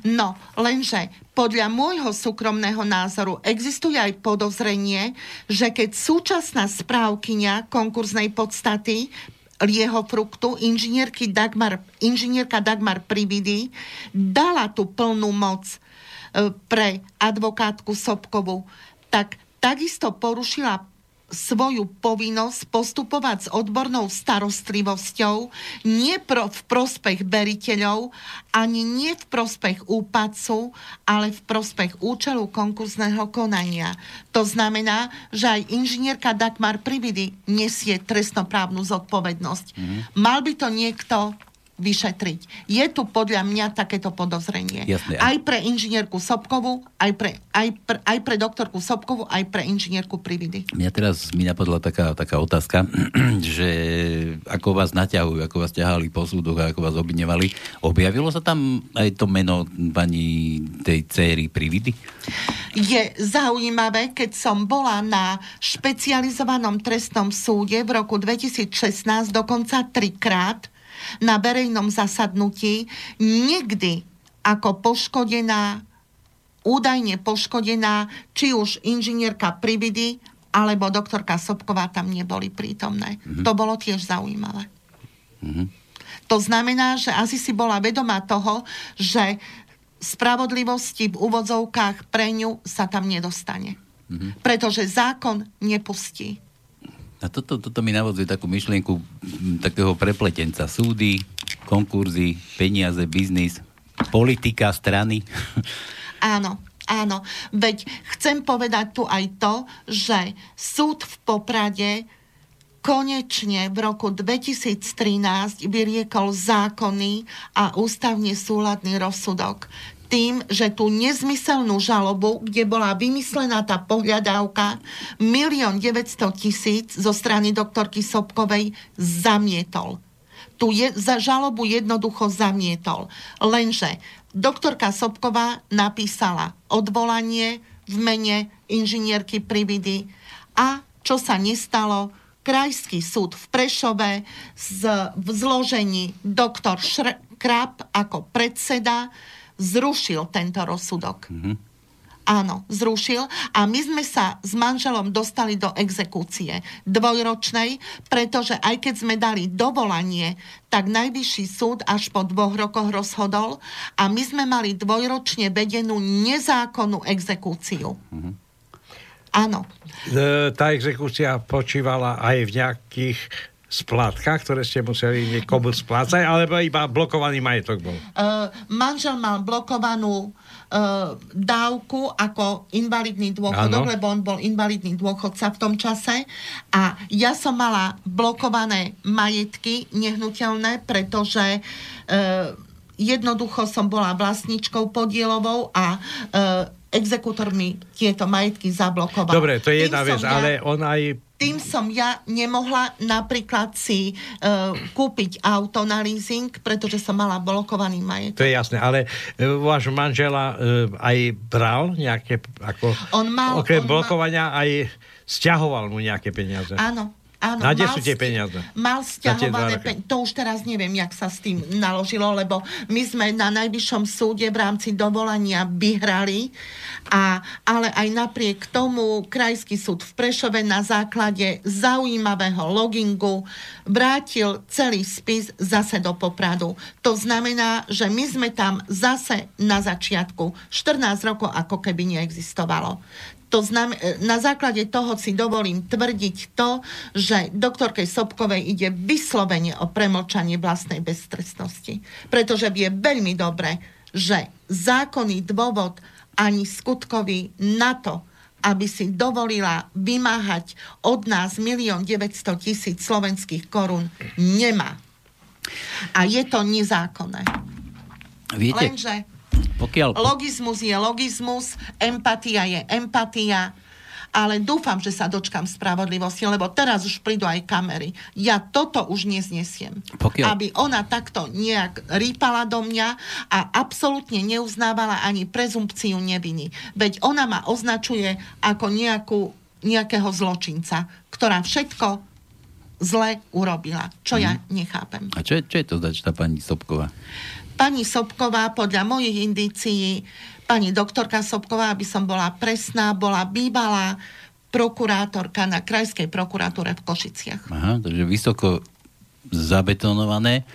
No, lenže podľa môjho súkromného názoru existuje aj podozrenie, že keď súčasná správkyňa konkurznej podstaty lieho fruktu, inžinierky Dagmar, inžinierka Dagmar Prividy, dala tú plnú moc e, pre advokátku Sobkovu, tak takisto porušila svoju povinnosť postupovať s odbornou starostlivosťou nie pro, v prospech beriteľov, ani nie v prospech úpadcu, ale v prospech účelu konkursného konania. To znamená, že aj inžinierka Dagmar Prividy nesie trestnoprávnu zodpovednosť. Mm-hmm. Mal by to niekto vyšetriť. Je tu podľa mňa takéto podozrenie. Jasne. Aj pre inžinierku Sobkovu, aj pre, aj, pre, aj pre doktorku Sobkovu, aj pre inžinierku Prividy. Mňa teraz mi napadla taká, taká otázka, že ako vás naťahujú, ako vás ťahali po súdoch a ako vás obvinevali, objavilo sa tam aj to meno pani tej céry Prividy? Je zaujímavé, keď som bola na špecializovanom trestnom súde v roku 2016 dokonca trikrát, na verejnom zasadnutí nikdy ako poškodená, údajne poškodená, či už inžinierka Prividy, alebo doktorka Sobková tam neboli prítomné. Mm-hmm. To bolo tiež zaujímavé. Mm-hmm. To znamená, že asi si bola vedomá toho, že spravodlivosti v úvodzovkách pre ňu sa tam nedostane. Mm-hmm. Pretože zákon nepustí. A toto, toto mi navodzuje takú myšlienku takého prepletenca. Súdy, konkurzy, peniaze, biznis, politika, strany. Áno, áno. Veď chcem povedať tu aj to, že súd v Poprade konečne v roku 2013 vyriekol zákonný a ústavne súladný rozsudok tým, že tú nezmyselnú žalobu, kde bola vymyslená tá pohľadávka, milión 900 tisíc zo strany doktorky Sobkovej zamietol. Tu je, za žalobu jednoducho zamietol. Lenže doktorka Sobková napísala odvolanie v mene inžinierky Prividy a čo sa nestalo, Krajský súd v Prešove z, v zložení doktor Šr- Krab ako predseda zrušil tento rozsudok. Mm-hmm. Áno, zrušil a my sme sa s manželom dostali do exekúcie dvojročnej, pretože aj keď sme dali dovolanie, tak najvyšší súd až po dvoch rokoch rozhodol a my sme mali dvojročne vedenú nezákonnú exekúciu. Mm-hmm. Áno. E, tá exekúcia počívala aj v nejakých splátkach, ktoré ste museli niekomu splácať, alebo iba blokovaný majetok bol? Uh, manžel mal blokovanú uh, dávku ako invalidný dôchodok, ano. lebo on bol invalidný dôchodca v tom čase a ja som mala blokované majetky nehnuteľné, pretože uh, jednoducho som bola vlastničkou podielovou a uh, exekútor mi tieto majetky zablokoval. Dobre, to je jedna vec, ja, ale on aj tým som ja nemohla napríklad si uh, kúpiť auto na leasing, pretože som mala blokovaný majetok. To je jasné, ale uh, váš manžela uh, aj bral nejaké, ako, on mal, okrem on blokovania, mal... aj stiahoval mu nejaké peniaze. Áno, Áno, na kde sú tie peniaze? Mal stiahované peniaze. To už teraz neviem, jak sa s tým naložilo, lebo my sme na najvyššom súde v rámci dovolania vyhrali, a, ale aj napriek tomu Krajský súd v Prešove na základe zaujímavého logingu vrátil celý spis zase do Popradu. To znamená, že my sme tam zase na začiatku 14 rokov ako keby neexistovalo. To znam, e, na základe toho si dovolím tvrdiť to, že doktorke Sobkovej ide vyslovene o premlčanie vlastnej beztrestnosti. Pretože vie veľmi dobre, že zákonný dôvod ani skutkový na to, aby si dovolila vymáhať od nás 1 900 tisíc slovenských korún, nemá. A je to nezákonné. Viete, Lenže pokiaľ... Logizmus je logizmus, empatia je empatia, ale dúfam, že sa dočkam spravodlivosti, lebo teraz už prídu aj kamery. Ja toto už neznesiem. Pokiaľ... Aby ona takto nejak rýpala do mňa a absolútne neuznávala ani prezumpciu neviny. Veď ona ma označuje ako nejakú, nejakého zločinca, ktorá všetko zle urobila, čo mm. ja mhm. nechápem. A čo je, čo je to zač, tá pani Sobková? Pani Sobková, podľa mojich indícií, pani doktorka Sobková, aby som bola presná, bola bývalá prokurátorka na Krajskej prokuratúre v Košiciach. Aha, takže vysoko zabetonované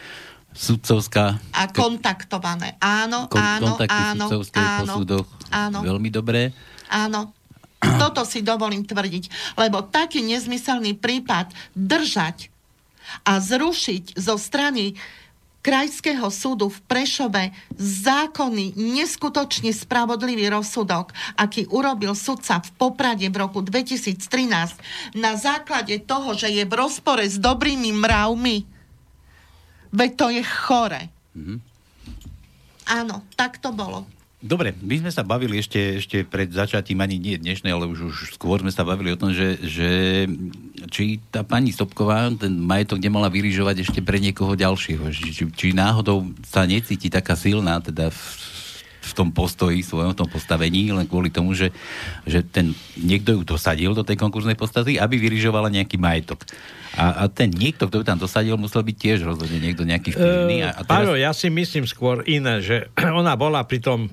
sudcovská... A kontaktované. Áno, kon, áno, áno, áno, súdoch. Áno. Veľmi dobré. Áno. Toto si dovolím tvrdiť. Lebo taký nezmyselný prípad držať a zrušiť zo strany Krajského súdu v Prešove zákonný, neskutočne spravodlivý rozsudok, aký urobil sudca v Poprade v roku 2013 na základe toho, že je v rozpore s dobrými mravmi. Veď to je chore. Mm-hmm. Áno, tak to bolo. Dobre, my sme sa bavili ešte, ešte pred začatím, ani nie dnešné, ale už, už skôr sme sa bavili o tom, že, že či tá pani Stopková ten majetok nemala vyrižovať ešte pre niekoho ďalšieho. Či, či náhodou sa necíti taká silná teda v, v tom postoji, svojom tom postavení, len kvôli tomu, že, že ten niekto ju dosadil do tej konkurznej postavy, aby vyrižovala nejaký majetok. A, a ten niekto, kto by tam dosadil, musel byť tiež rozhodne niekto nejaký vplyvný. A, a teraz... Páro, ja si myslím skôr iné, že ona bola pri tom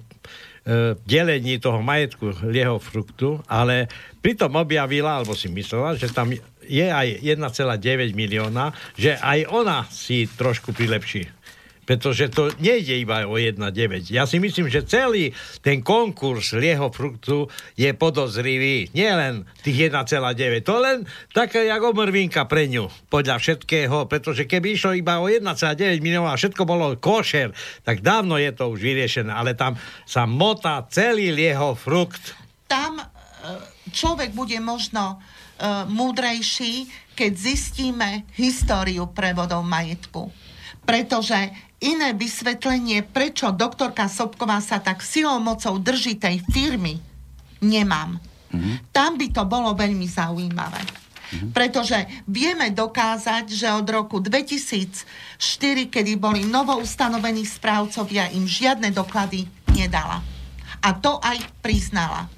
delení toho majetku lieho fruktu, ale pritom objavila, alebo si myslela, že tam je aj 1,9 milióna, že aj ona si trošku prilepší pretože to nejde iba o 1,9. Ja si myslím, že celý ten konkurs lieho fruktu je podozrivý. Nie len tých 1,9. To len také jak omrvinka pre ňu, podľa všetkého, pretože keby išlo iba o 1,9 milióna a všetko bolo košer, tak dávno je to už vyriešené, ale tam sa motá celý lieho frukt. Tam e, človek bude možno uh, múdrejší, keď zistíme históriu prevodov majetku. Pretože iné vysvetlenie, prečo doktorka Sobková sa tak silou mocou drží tej firmy, nemám. Mm-hmm. Tam by to bolo veľmi zaujímavé. Mm-hmm. Pretože vieme dokázať, že od roku 2004, kedy boli novoustanovení správcovia, im žiadne doklady nedala. A to aj priznala.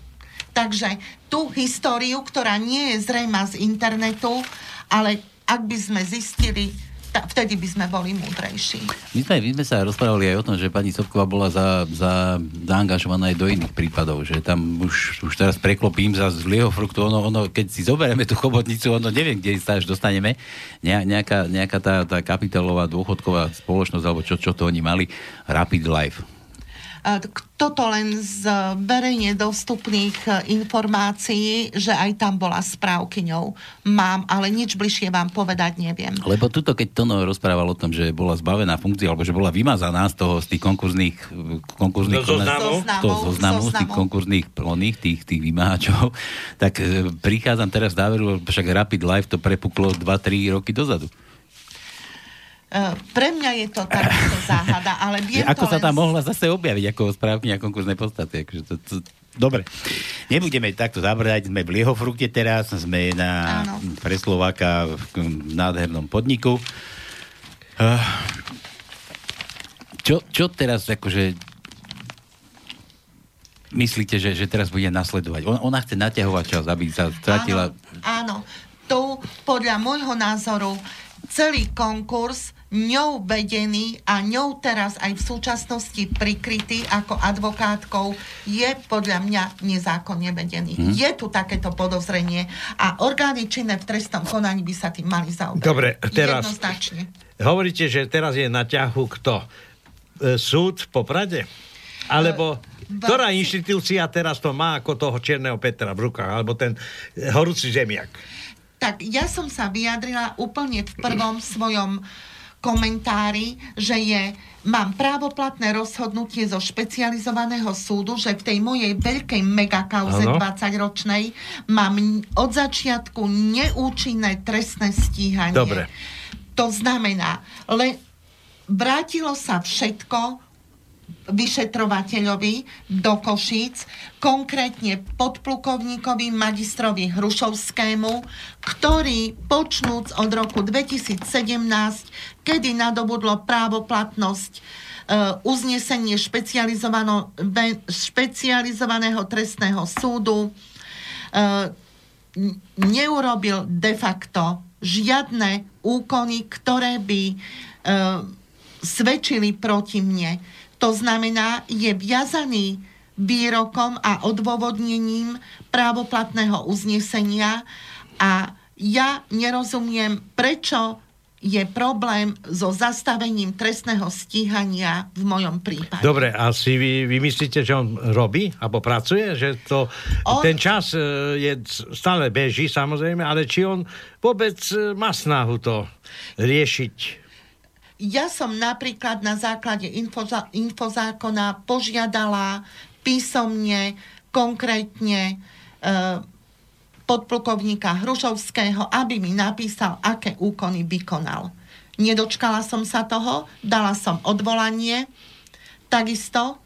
Takže tú históriu, ktorá nie je zrejma z internetu, ale ak by sme zistili, ta, vtedy by sme boli múdrejší. My sme, my sme sa rozprávali aj o tom, že pani Sobková bola za, za, zaangažovaná aj do iných prípadov, že tam už, už teraz preklopím za zlého fruktu, ono, ono, keď si zoberieme tú chobotnicu, ono neviem, kde sa až dostaneme, ne, nejaká, nejaká tá, tá kapitálová dôchodková spoločnosť, alebo čo, čo to oni mali, Rapid Life toto len z verejne dostupných e, informácií, že aj tam bola správkyňou. Mám, ale nič bližšie vám povedať neviem. Lebo tuto, keď Tono rozprával o tom, že bola zbavená funkcia, alebo že bola vymazaná z toho, z tých konkurzných, konkurzných no, zoznamov, to, zoznamu, z tých konkurzných plných, tých, tých vymáhačov, tak prichádzam teraz v záveru, však Rapid Life to prepuklo 2-3 roky dozadu. Uh, pre mňa je to takáto záhada, ale viem Ako to sa tam mohla zase objaviť ako správky a konkurznej podstate? Akože to, to, dobre. Nebudeme takto zabrdať. Sme v Liehofrukte teraz, sme na Áno. pre Slováka v nádhernom podniku. Uh, čo, čo teraz akože myslíte, že, že teraz bude nasledovať? On, ona chce naťahovať čas, aby sa stratila... Áno, áno. Tu podľa môjho názoru celý konkurs ňou vedený a ňou teraz aj v súčasnosti prikrytý ako advokátkou je podľa mňa nezákonne vedený. Hmm. Je tu takéto podozrenie a orgány činné v trestnom konaní by sa tým mali zaoberať. Dobre, teraz Jednoznačne. hovoríte, že teraz je na ťahu kto? E, súd po Prade? Alebo... E, ktorá inštitúcia teraz to má ako toho Černého Petra v rukách, alebo ten horúci zemiak? Tak ja som sa vyjadrila úplne v prvom svojom komentári, že je, mám právoplatné rozhodnutie zo špecializovaného súdu, že v tej mojej veľkej megakauze 20-ročnej mám od začiatku neúčinné trestné stíhanie. Dobre. To znamená, le, vrátilo sa všetko vyšetrovateľovi do Košíc, konkrétne podplukovníkovi magistrovi Hrušovskému, ktorý počnúc od roku 2017, kedy nadobudlo právoplatnosť e, uznesenie špecializovaného trestného súdu, e, neurobil de facto žiadne úkony, ktoré by e, svedčili proti mne to znamená, je viazaný výrokom a odôvodnením právoplatného uznesenia a ja nerozumiem, prečo je problém so zastavením trestného stíhania v mojom prípade. Dobre, a si vy, vy myslíte, že on robí alebo pracuje? Že to, on... ten čas e, je, stále beží samozrejme, ale či on vôbec e, má snahu to riešiť? Ja som napríklad na základe infozá, infozákona požiadala písomne, konkrétne e, podplukovníka Hrušovského, aby mi napísal, aké úkony vykonal. Nedočkala som sa toho, dala som odvolanie, takisto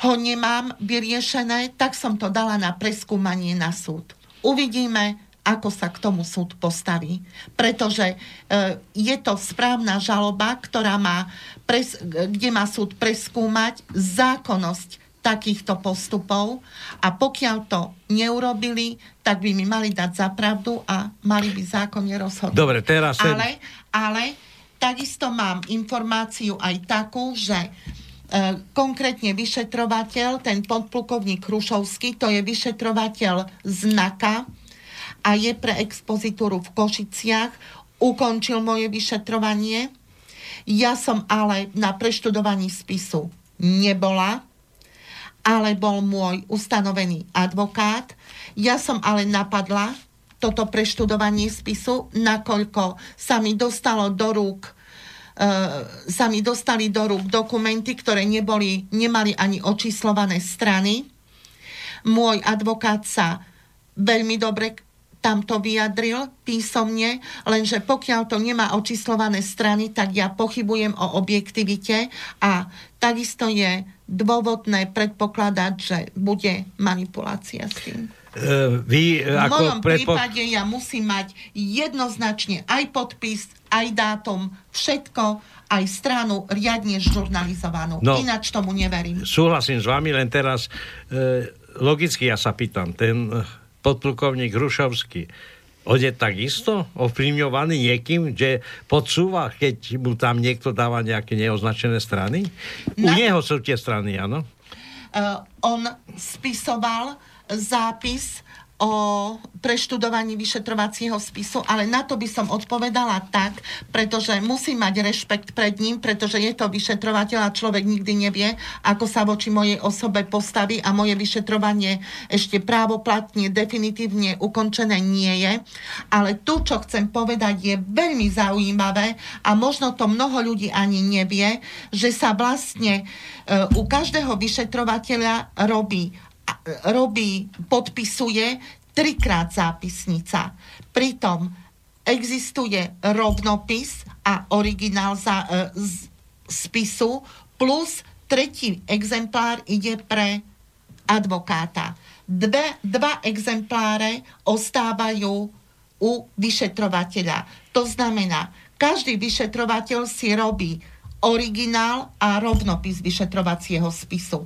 ho nemám vyriešené, tak som to dala na preskúmanie na súd. Uvidíme, ako sa k tomu súd postaví. Pretože e, je to správna žaloba, ktorá má pres, kde má súd preskúmať zákonnosť takýchto postupov a pokiaľ to neurobili, tak by mi mali dať za pravdu a mali by zákonne rozhodnúť. Dobre, teraz... Ale, ale takisto mám informáciu aj takú, že e, konkrétne vyšetrovateľ, ten podplukovník Krušovský, to je vyšetrovateľ znaka, a je pre expozitúru v Košiciach. Ukončil moje vyšetrovanie. Ja som ale na preštudovaní spisu nebola, ale bol môj ustanovený advokát. Ja som ale napadla toto preštudovanie spisu, nakoľko sa mi dostalo do rúk uh, sa mi dostali do rúk dokumenty, ktoré neboli, nemali ani očíslované strany. Môj advokát sa veľmi dobre tam to vyjadril písomne, lenže pokiaľ to nemá očíslované strany, tak ja pochybujem o objektivite a takisto je dôvodné predpokladať, že bude manipulácia s tým. Uh, vy, v ako mojom predpo... prípade ja musím mať jednoznačne aj podpis, aj dátum, všetko, aj stranu riadne žurnalizovanú. No, Ináč tomu neverím. Súhlasím s vami, len teraz uh, logicky ja sa pýtam, ten podplukovník Hrušovský, on je takisto ovplyvňovaný niekým, že podsúva, keď mu tam niekto dáva nejaké neoznačené strany? Na... U neho sú tie strany, áno? Uh, on spisoval zápis o preštudovaní vyšetrovacieho spisu, ale na to by som odpovedala tak, pretože musí mať rešpekt pred ním, pretože je to vyšetrovateľ a človek nikdy nevie, ako sa voči mojej osobe postaví a moje vyšetrovanie ešte právoplatne, definitívne ukončené nie je. Ale tu, čo chcem povedať, je veľmi zaujímavé a možno to mnoho ľudí ani nevie, že sa vlastne e, u každého vyšetrovateľa robí robí, podpisuje trikrát zápisnica. Pritom existuje rovnopis a originál za, e, z, spisu plus tretí exemplár ide pre advokáta. Dve, dva exempláre ostávajú u vyšetrovateľa. To znamená, každý vyšetrovateľ si robí originál a rovnopis vyšetrovacieho spisu.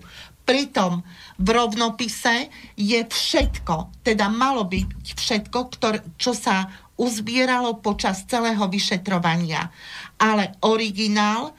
Pritom v rovnopise je všetko, teda malo byť všetko, ktor, čo sa uzbieralo počas celého vyšetrovania. Ale originál,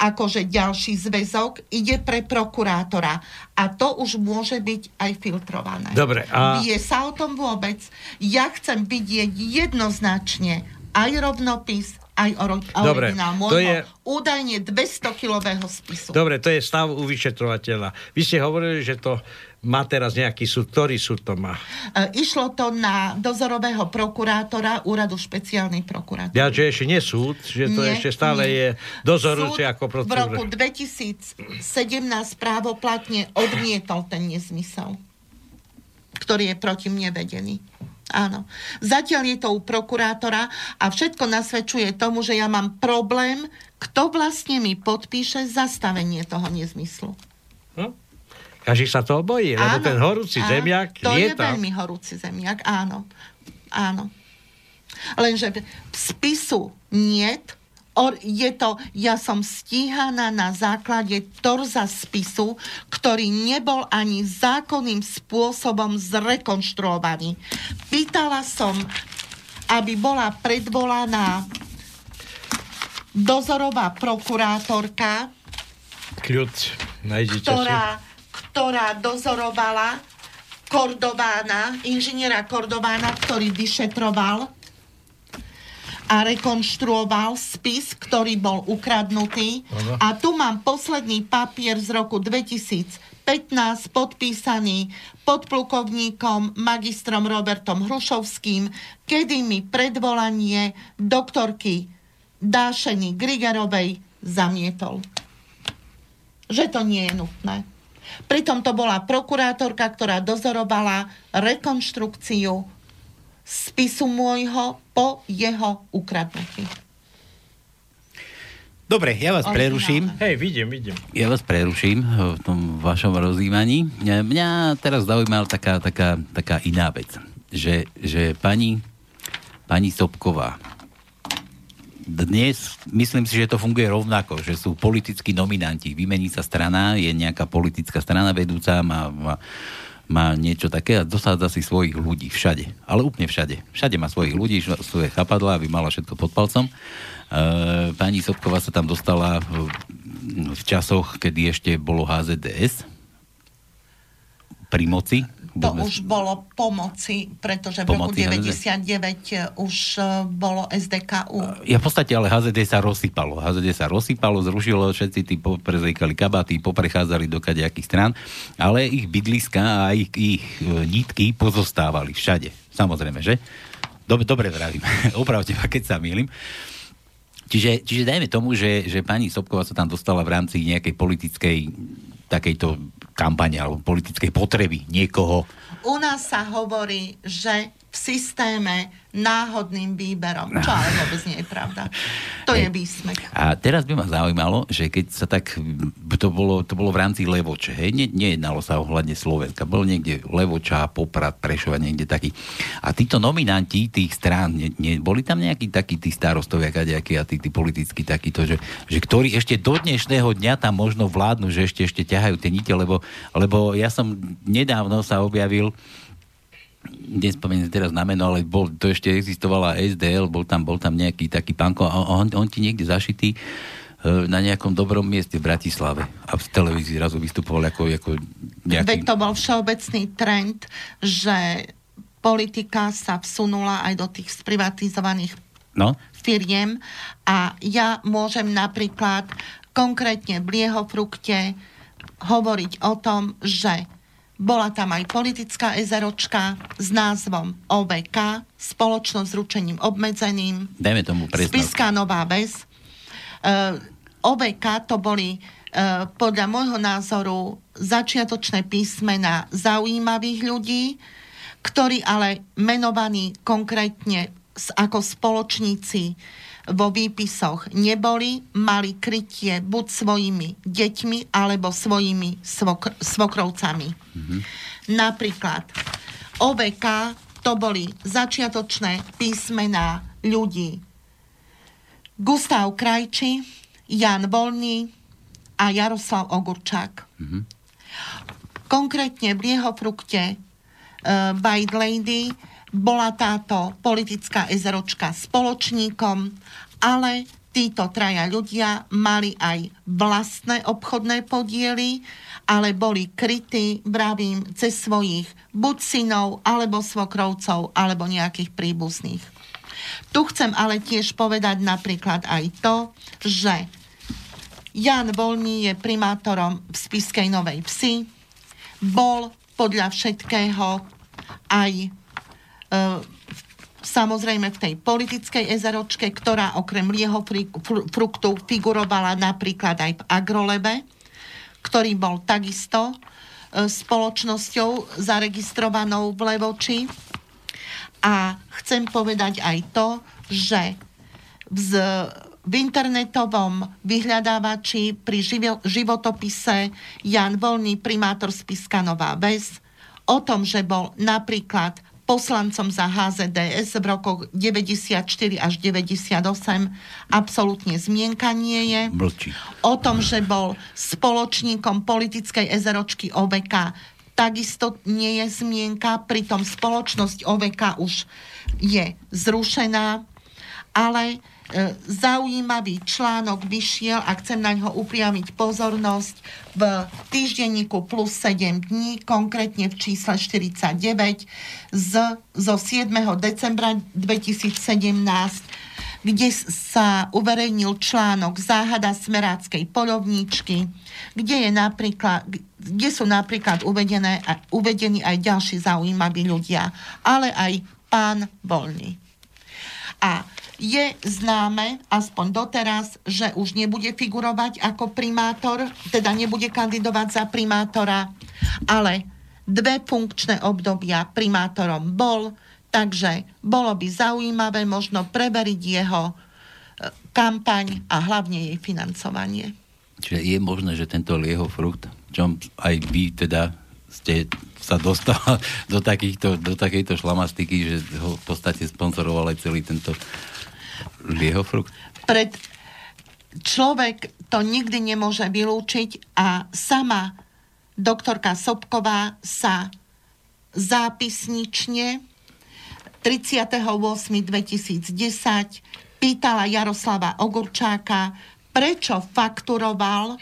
akože ďalší zväzok, ide pre prokurátora. A to už môže byť aj filtrované. Dobre. A... Vie sa o tom vôbec? Ja chcem vidieť jednoznačne aj rovnopis, aj Dobre, originál môjho to je... údajne 200-kilového spisu. Dobre, to je stav u vyšetrovateľa. Vy ste hovorili, že to má teraz nejaký súd. Ktorý súd to má? E, išlo to na dozorového prokurátora úradu špeciálnej prokurátor. Ja, že ešte nie súd, že to nie, ešte stále nie. je dozorujúci ako procedúra. v roku 2017 právoplatne odmietol ten nezmysel, ktorý je proti mne vedený. Áno. Zatiaľ je to u prokurátora a všetko nasvedčuje tomu, že ja mám problém, kto vlastne mi podpíše zastavenie toho nezmyslu. Hm? Každý sa toho bojí, lebo ten horúci áno, zemiak to lieta. To je veľmi horúci zemiak, áno. Áno. Lenže spisu niet, Or, je to, ja som stíhaná na základe torza spisu, ktorý nebol ani zákonným spôsobom zrekonštruovaný. Pýtala som, aby bola predvolaná dozorová prokurátorka, Kľud, ktorá, ktorá dozorovala Kordována, inžiniera Kordována, ktorý vyšetroval a rekonštruoval spis, ktorý bol ukradnutý. A tu mám posledný papier z roku 2015 podpísaný podplukovníkom magistrom Robertom Hrušovským, kedy mi predvolanie doktorky Dášeny Grigerovej zamietol. Že to nie je nutné. Pritom to bola prokurátorka, ktorá dozorovala rekonštrukciu spisu môjho po jeho ukradnutí. Dobre, ja vás preruším. Hej, vidím, vidím. Ja vás preruším v tom vašom rozjímaní. Mňa teraz zaujímala taká, taká, taká iná vec, že, že pani, pani Sobková dnes myslím si, že to funguje rovnako, že sú politickí nominanti. Vymení sa strana, je nejaká politická strana vedúca, má, má má niečo také a dosádza si svojich ľudí všade. Ale úplne všade. Všade má svojich ľudí, svoje chapadla, aby mala všetko pod palcom. E, pani Sobková sa tam dostala v, v časoch, kedy ešte bolo HZDS pri moci to sme... už bolo pomoci, pretože v roku 99 HZD? už e, bolo SDKU. Ja v podstate, ale HZD sa rozsypalo. HZD sa rozsypalo, zrušilo, všetci tí poprezejkali kabaty, poprechádzali do kadejakých strán, ale ich bydliska a ich, ich nítky pozostávali všade. Samozrejme, že? Dobre, dobre vravím. Opravte ma, keď sa milím. Čiže, čiže dajme tomu, že, že pani Sobková sa tam dostala v rámci nejakej politickej takejto kampane alebo politickej potreby niekoho. U nás sa hovorí, že v systéme náhodným výberom, čo ale vôbec nie je pravda. To je výsmech. A teraz by ma zaujímalo, že keď sa tak, to bolo, to bolo v rámci Levoče, hej, ne, nejednalo sa ohľadne Slovenska, bol niekde Levoča, Poprad, Prešova, niekde taký. A títo nominanti tých strán, ne, ne, boli tam nejakí takí tí starostovia, kadejakí a tí, tí politickí takíto, že, že ktorí ešte do dnešného dňa tam možno vládnu, že ešte, ešte ťahajú tie nite, lebo, lebo ja som nedávno sa objavil nespomeniem teraz na meno, ale bol, to ešte existovala SDL, bol tam, bol tam nejaký taký pánko a on, on ti niekde zašitý e, na nejakom dobrom mieste v Bratislave a v televízii zrazu vystupoval ako, ako nejaký... Veď to bol všeobecný trend, že politika sa vsunula aj do tých sprivatizovaných no? firiem a ja môžem napríklad konkrétne v Liehofrukte hovoriť o tom, že bola tam aj politická ezeročka s názvom OBK, spoločnosť s ručením obmedzeným. Dajme tomu presnú. Spiska Nová Ves. Uh, e, OBK to boli uh, podľa môjho názoru začiatočné písmena zaujímavých ľudí, ktorí ale menovaní konkrétne ako spoločníci vo výpisoch neboli, mali krytie buď svojimi deťmi alebo svojimi svokr- svokrovcami. Mm-hmm. Napríklad OVK to boli začiatočné písmená ľudí. Gustav Krajči, Jan Volný a Jaroslav Ogurčák. Mm-hmm. Konkrétne v Liehofrukte uh, White Lady bola táto politická ezeročka spoločníkom, ale títo traja ľudia mali aj vlastné obchodné podiely, ale boli krytí, bravím, cez svojich buď synov, alebo svokrovcov, alebo nejakých príbuzných. Tu chcem ale tiež povedať napríklad aj to, že Jan Volný je primátorom v Spiskej Novej Vsi, bol podľa všetkého aj samozrejme v tej politickej ezeročke, ktorá okrem lieho fruktu figurovala napríklad aj v Agrolebe, ktorý bol takisto e, spoločnosťou zaregistrovanou v Levoči. A chcem povedať aj to, že v internetovom vyhľadávači pri životopise Jan Volný, primátor Spiska Nová Ves, o tom, že bol napríklad poslancom za HZDS v rokoch 94 až 98 absolútne zmienka nie je. Blčí. O tom, že bol spoločníkom politickej ezeročky OVK takisto nie je zmienka, pritom spoločnosť OVK už je zrušená, ale zaujímavý článok vyšiel a chcem na ňo upriamiť pozornosť v týždenníku plus 7 dní, konkrétne v čísle 49 z, zo 7. decembra 2017 kde sa uverejnil článok Záhada smeráckej polovníčky, kde, je napríklad, kde sú napríklad uvedené, uvedení aj ďalší zaujímaví ľudia, ale aj pán Voľný. A je známe, aspoň doteraz, že už nebude figurovať ako primátor, teda nebude kandidovať za primátora, ale dve funkčné obdobia primátorom bol, takže bolo by zaujímavé možno preveriť jeho e, kampaň a hlavne jej financovanie. Čiže je možné, že tento lieho frukt, čom aj vy teda ste sa dostal do, takýchto, do takejto šlamastiky, že ho v podstate sponzoroval aj celý tento Liehofrukt? Pred človek to nikdy nemôže vylúčiť a sama doktorka Sobková sa zápisnične 38.2010 pýtala Jaroslava Ogurčáka, prečo fakturoval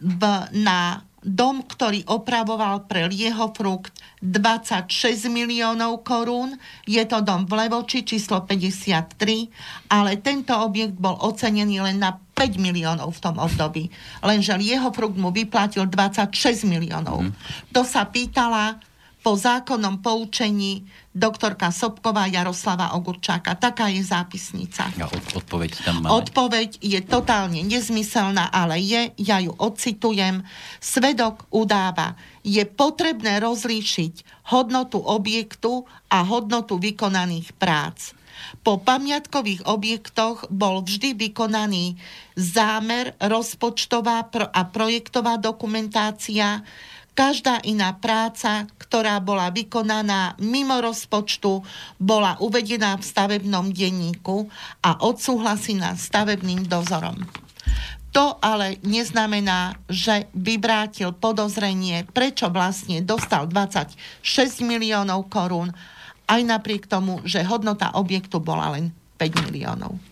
v, na dom, ktorý opravoval pre Lieho Frukt 26 miliónov korún. Je to dom v Levoči číslo 53, ale tento objekt bol ocenený len na 5 miliónov v tom období. Lenže Lieho Frukt mu vyplatil 26 miliónov. Mm. To sa pýtala po zákonnom poučení doktorka Sobková Jaroslava Ogurčáka. Taká je zápisnica. Ja, od, odpoveď tam máme. Odpoveď je totálne nezmyselná, ale je, ja ju ocitujem. Svedok udáva, je potrebné rozlíšiť hodnotu objektu a hodnotu vykonaných prác. Po pamiatkových objektoch bol vždy vykonaný zámer, rozpočtová a projektová dokumentácia, každá iná práca, ktorá bola vykonaná mimo rozpočtu, bola uvedená v stavebnom denníku a odsúhlasená stavebným dozorom. To ale neznamená, že vyvrátil podozrenie, prečo vlastne dostal 26 miliónov korún aj napriek tomu, že hodnota objektu bola len 5 miliónov.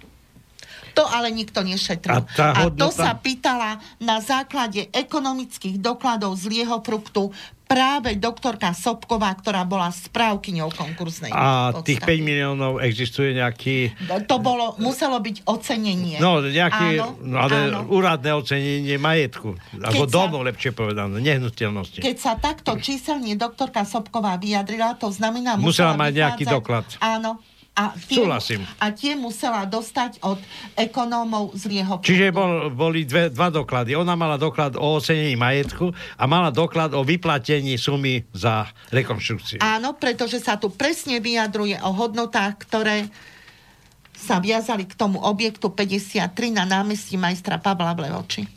To ale nikto nešetril. A, hodnota... a to sa pýtala na základe ekonomických dokladov z lieho fruktu práve doktorka Sobková, ktorá bola správkyňou konkursnej A podstavy. tých 5 miliónov existuje nejaký... To bolo, muselo byť ocenenie. No, nejaké, áno, no, ale áno. úradné ocenenie majetku. Alebo domu, lepšie povedané, nehnuteľnosti. Keď sa takto číselne doktorka Sobková vyjadrila, to znamená... Musela, musela mať nejaký doklad. Áno, a tie, Súhlasím. A tie musela dostať od ekonómov z lieho. Čiže bol, boli dve, dva doklady. Ona mala doklad o ocenení majetku a mala doklad o vyplatení sumy za rekonštrukciu. Áno, pretože sa tu presne vyjadruje o hodnotách, ktoré sa viazali k tomu objektu 53 na námestí majstra Pavla Blevoči.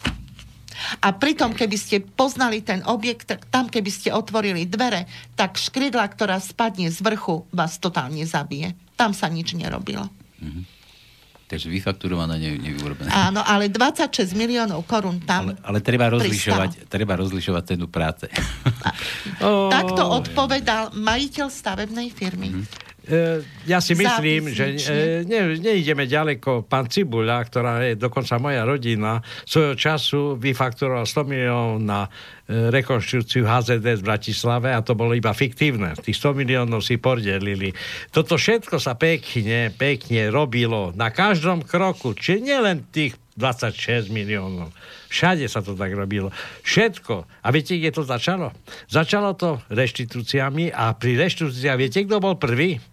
A pritom, keby ste poznali ten objekt, tak tam, keby ste otvorili dvere, tak škrydla, ktorá spadne z vrchu, vás totálne zabije. Tam sa nič nerobilo. Mm-hmm. Takže vyfakturované, ne, nevyrobené. Áno, ale 26 miliónov korún tam Ale, ale treba, rozlišovať, treba rozlišovať cenu práce. oh, Takto odpovedal majiteľ stavebnej firmy. Mm-hmm. E, ja si myslím, že e, ne, neideme ďaleko. Pán Cibuľa, ktorá je dokonca moja rodina, svojho času vyfakturoval 100 miliónov na e, rekonštrukciu HZD v Bratislave a to bolo iba fiktívne. Tých 100 miliónov si podelili. Toto všetko sa pekne, pekne robilo na každom kroku. Čiže nielen tých 26 miliónov. Všade sa to tak robilo. Všetko. A viete, kde to začalo? Začalo to reštitúciami a pri reštitúciách, viete, kto bol prvý?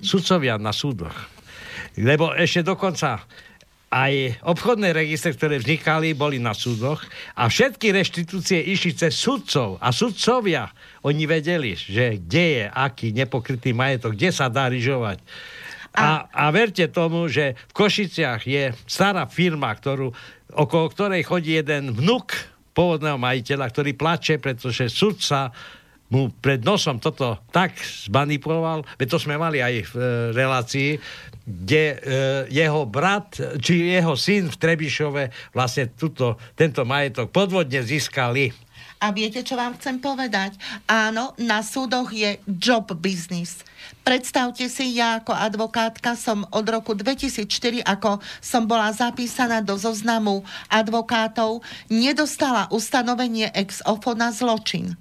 Sudcovia na súdoch. Lebo ešte dokonca aj obchodné registre, ktoré vznikali, boli na súdoch a všetky reštitúcie išli cez sudcov a sudcovia, oni vedeli, že kde je aký nepokrytý majetok, kde sa dá ryžovať. A, a verte tomu, že v Košiciach je stará firma, ktorú, okolo ktorej chodí jeden vnuk pôvodného majiteľa, ktorý plače, pretože sudca mu pred nosom toto tak zmanipuloval, veď to sme mali aj v e, relácii, kde e, jeho brat, či jeho syn v Trebišove vlastne tuto, tento majetok podvodne získali. A viete, čo vám chcem povedať? Áno, na súdoch je job business. Predstavte si, ja ako advokátka som od roku 2004, ako som bola zapísaná do zoznamu advokátov, nedostala ustanovenie ex ofo na zločin.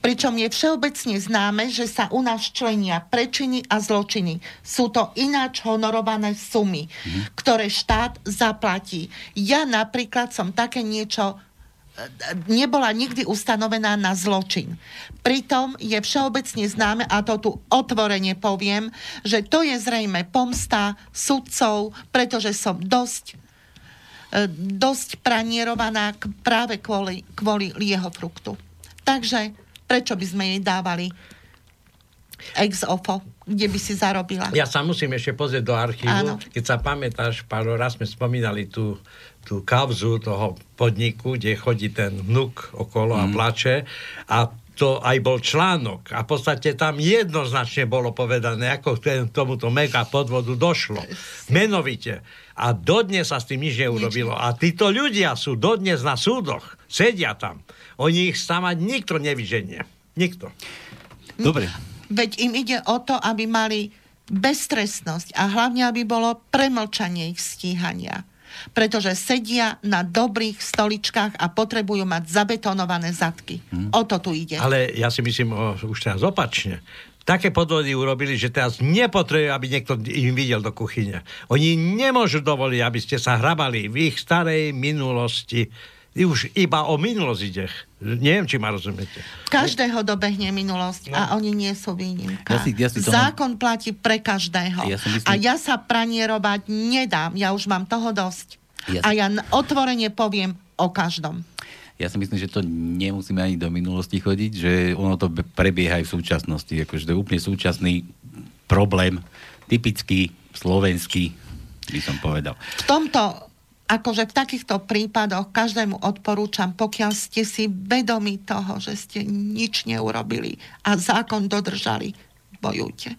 Pričom je všeobecne známe, že sa u nás členia prečiny a zločiny. Sú to ináč honorované sumy, mm. ktoré štát zaplatí. Ja napríklad som také niečo e, nebola nikdy ustanovená na zločin. Pritom je všeobecne známe, a to tu otvorene poviem, že to je zrejme pomsta sudcov, pretože som dosť e, dosť pranierovaná práve kvôli, kvôli lieho fruktu. Takže Prečo by sme jej dávali ex ofo, kde by si zarobila? Ja sa musím ešte pozrieť do archívu. Áno. Keď sa pamätáš, Pálo, raz sme spomínali tú, tú kavzu toho podniku, kde chodí ten vnuk okolo mm. a plače a to aj bol článok a v podstate tam jednoznačne bolo povedané, ako k tomuto mega podvodu došlo. Menovite. A dodnes sa s tým nič neurobilo. A títo ľudia sú dodnes na súdoch. Sedia tam. Oni ich samať nikto nevyženie. Nikto. Dobre. Veď im ide o to, aby mali beztrestnosť a hlavne, aby bolo premlčanie ich stíhania. Pretože sedia na dobrých stoličkách a potrebujú mať zabetonované zadky. Hmm. O to tu ide. Ale ja si myslím o, už teraz opačne také podvody urobili, že teraz nepotrebujú, aby niekto im videl do kuchyne. Oni nemôžu dovoliť, aby ste sa hrabali v ich starej minulosti už iba o minulosť ide. Neviem, či ma rozumiete. Každého dobehne minulosť no. a oni nie sú výnimka. Ja si, ja si Zákon mám... platí pre každého. Ja myslím... A ja sa pranierovať nedám. Ja už mám toho dosť. Ja si... A ja otvorene poviem o každom. Ja si myslím, že to nemusíme ani do minulosti chodiť, že ono to prebieha aj v súčasnosti. Akože to je úplne súčasný problém, typický slovenský, by som povedal. V tomto akože v takýchto prípadoch každému odporúčam, pokiaľ ste si vedomi toho, že ste nič neurobili a zákon dodržali, bojujte.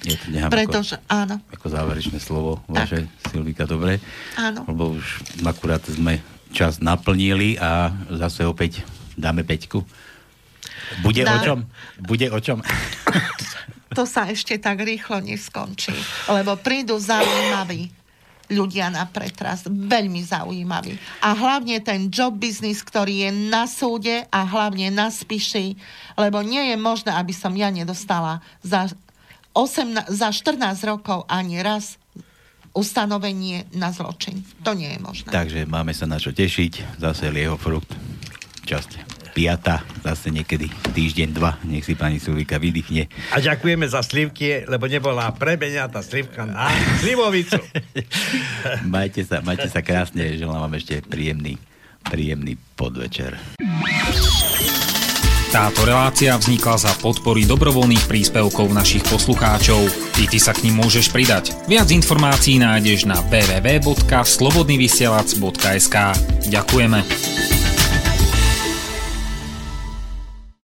Je to nechám Pretože, ako, áno. Ako záverečné slovo vaše, Silvika, dobre? Áno. Lebo už akurát sme čas naplnili a zase opäť dáme peťku. Bude Dá... o čom? Bude o čom? to sa ešte tak rýchlo neskončí, lebo prídu zaujímaví ľudia na pretras. Veľmi zaujímavý. A hlavne ten job business, ktorý je na súde a hlavne na spíši, lebo nie je možné, aby som ja nedostala za, 8, za 14 rokov ani raz ustanovenie na zločin. To nie je možné. Takže máme sa na čo tešiť. Zase Lieho Frukt. Časť piata, zase niekedy týždeň, dva, nech si pani Sulika vydýchne. A ďakujeme za slivky, lebo nebola prebeňa tá slivka na slivovicu. majte, sa, majte sa krásne, želám vám ešte príjemný, príjemný podvečer. Táto relácia vznikla za podpory dobrovoľných príspevkov našich poslucháčov. Ty, ty sa k ním môžeš pridať. Viac informácií nájdeš na www.slobodnyvysielac.sk Ďakujeme.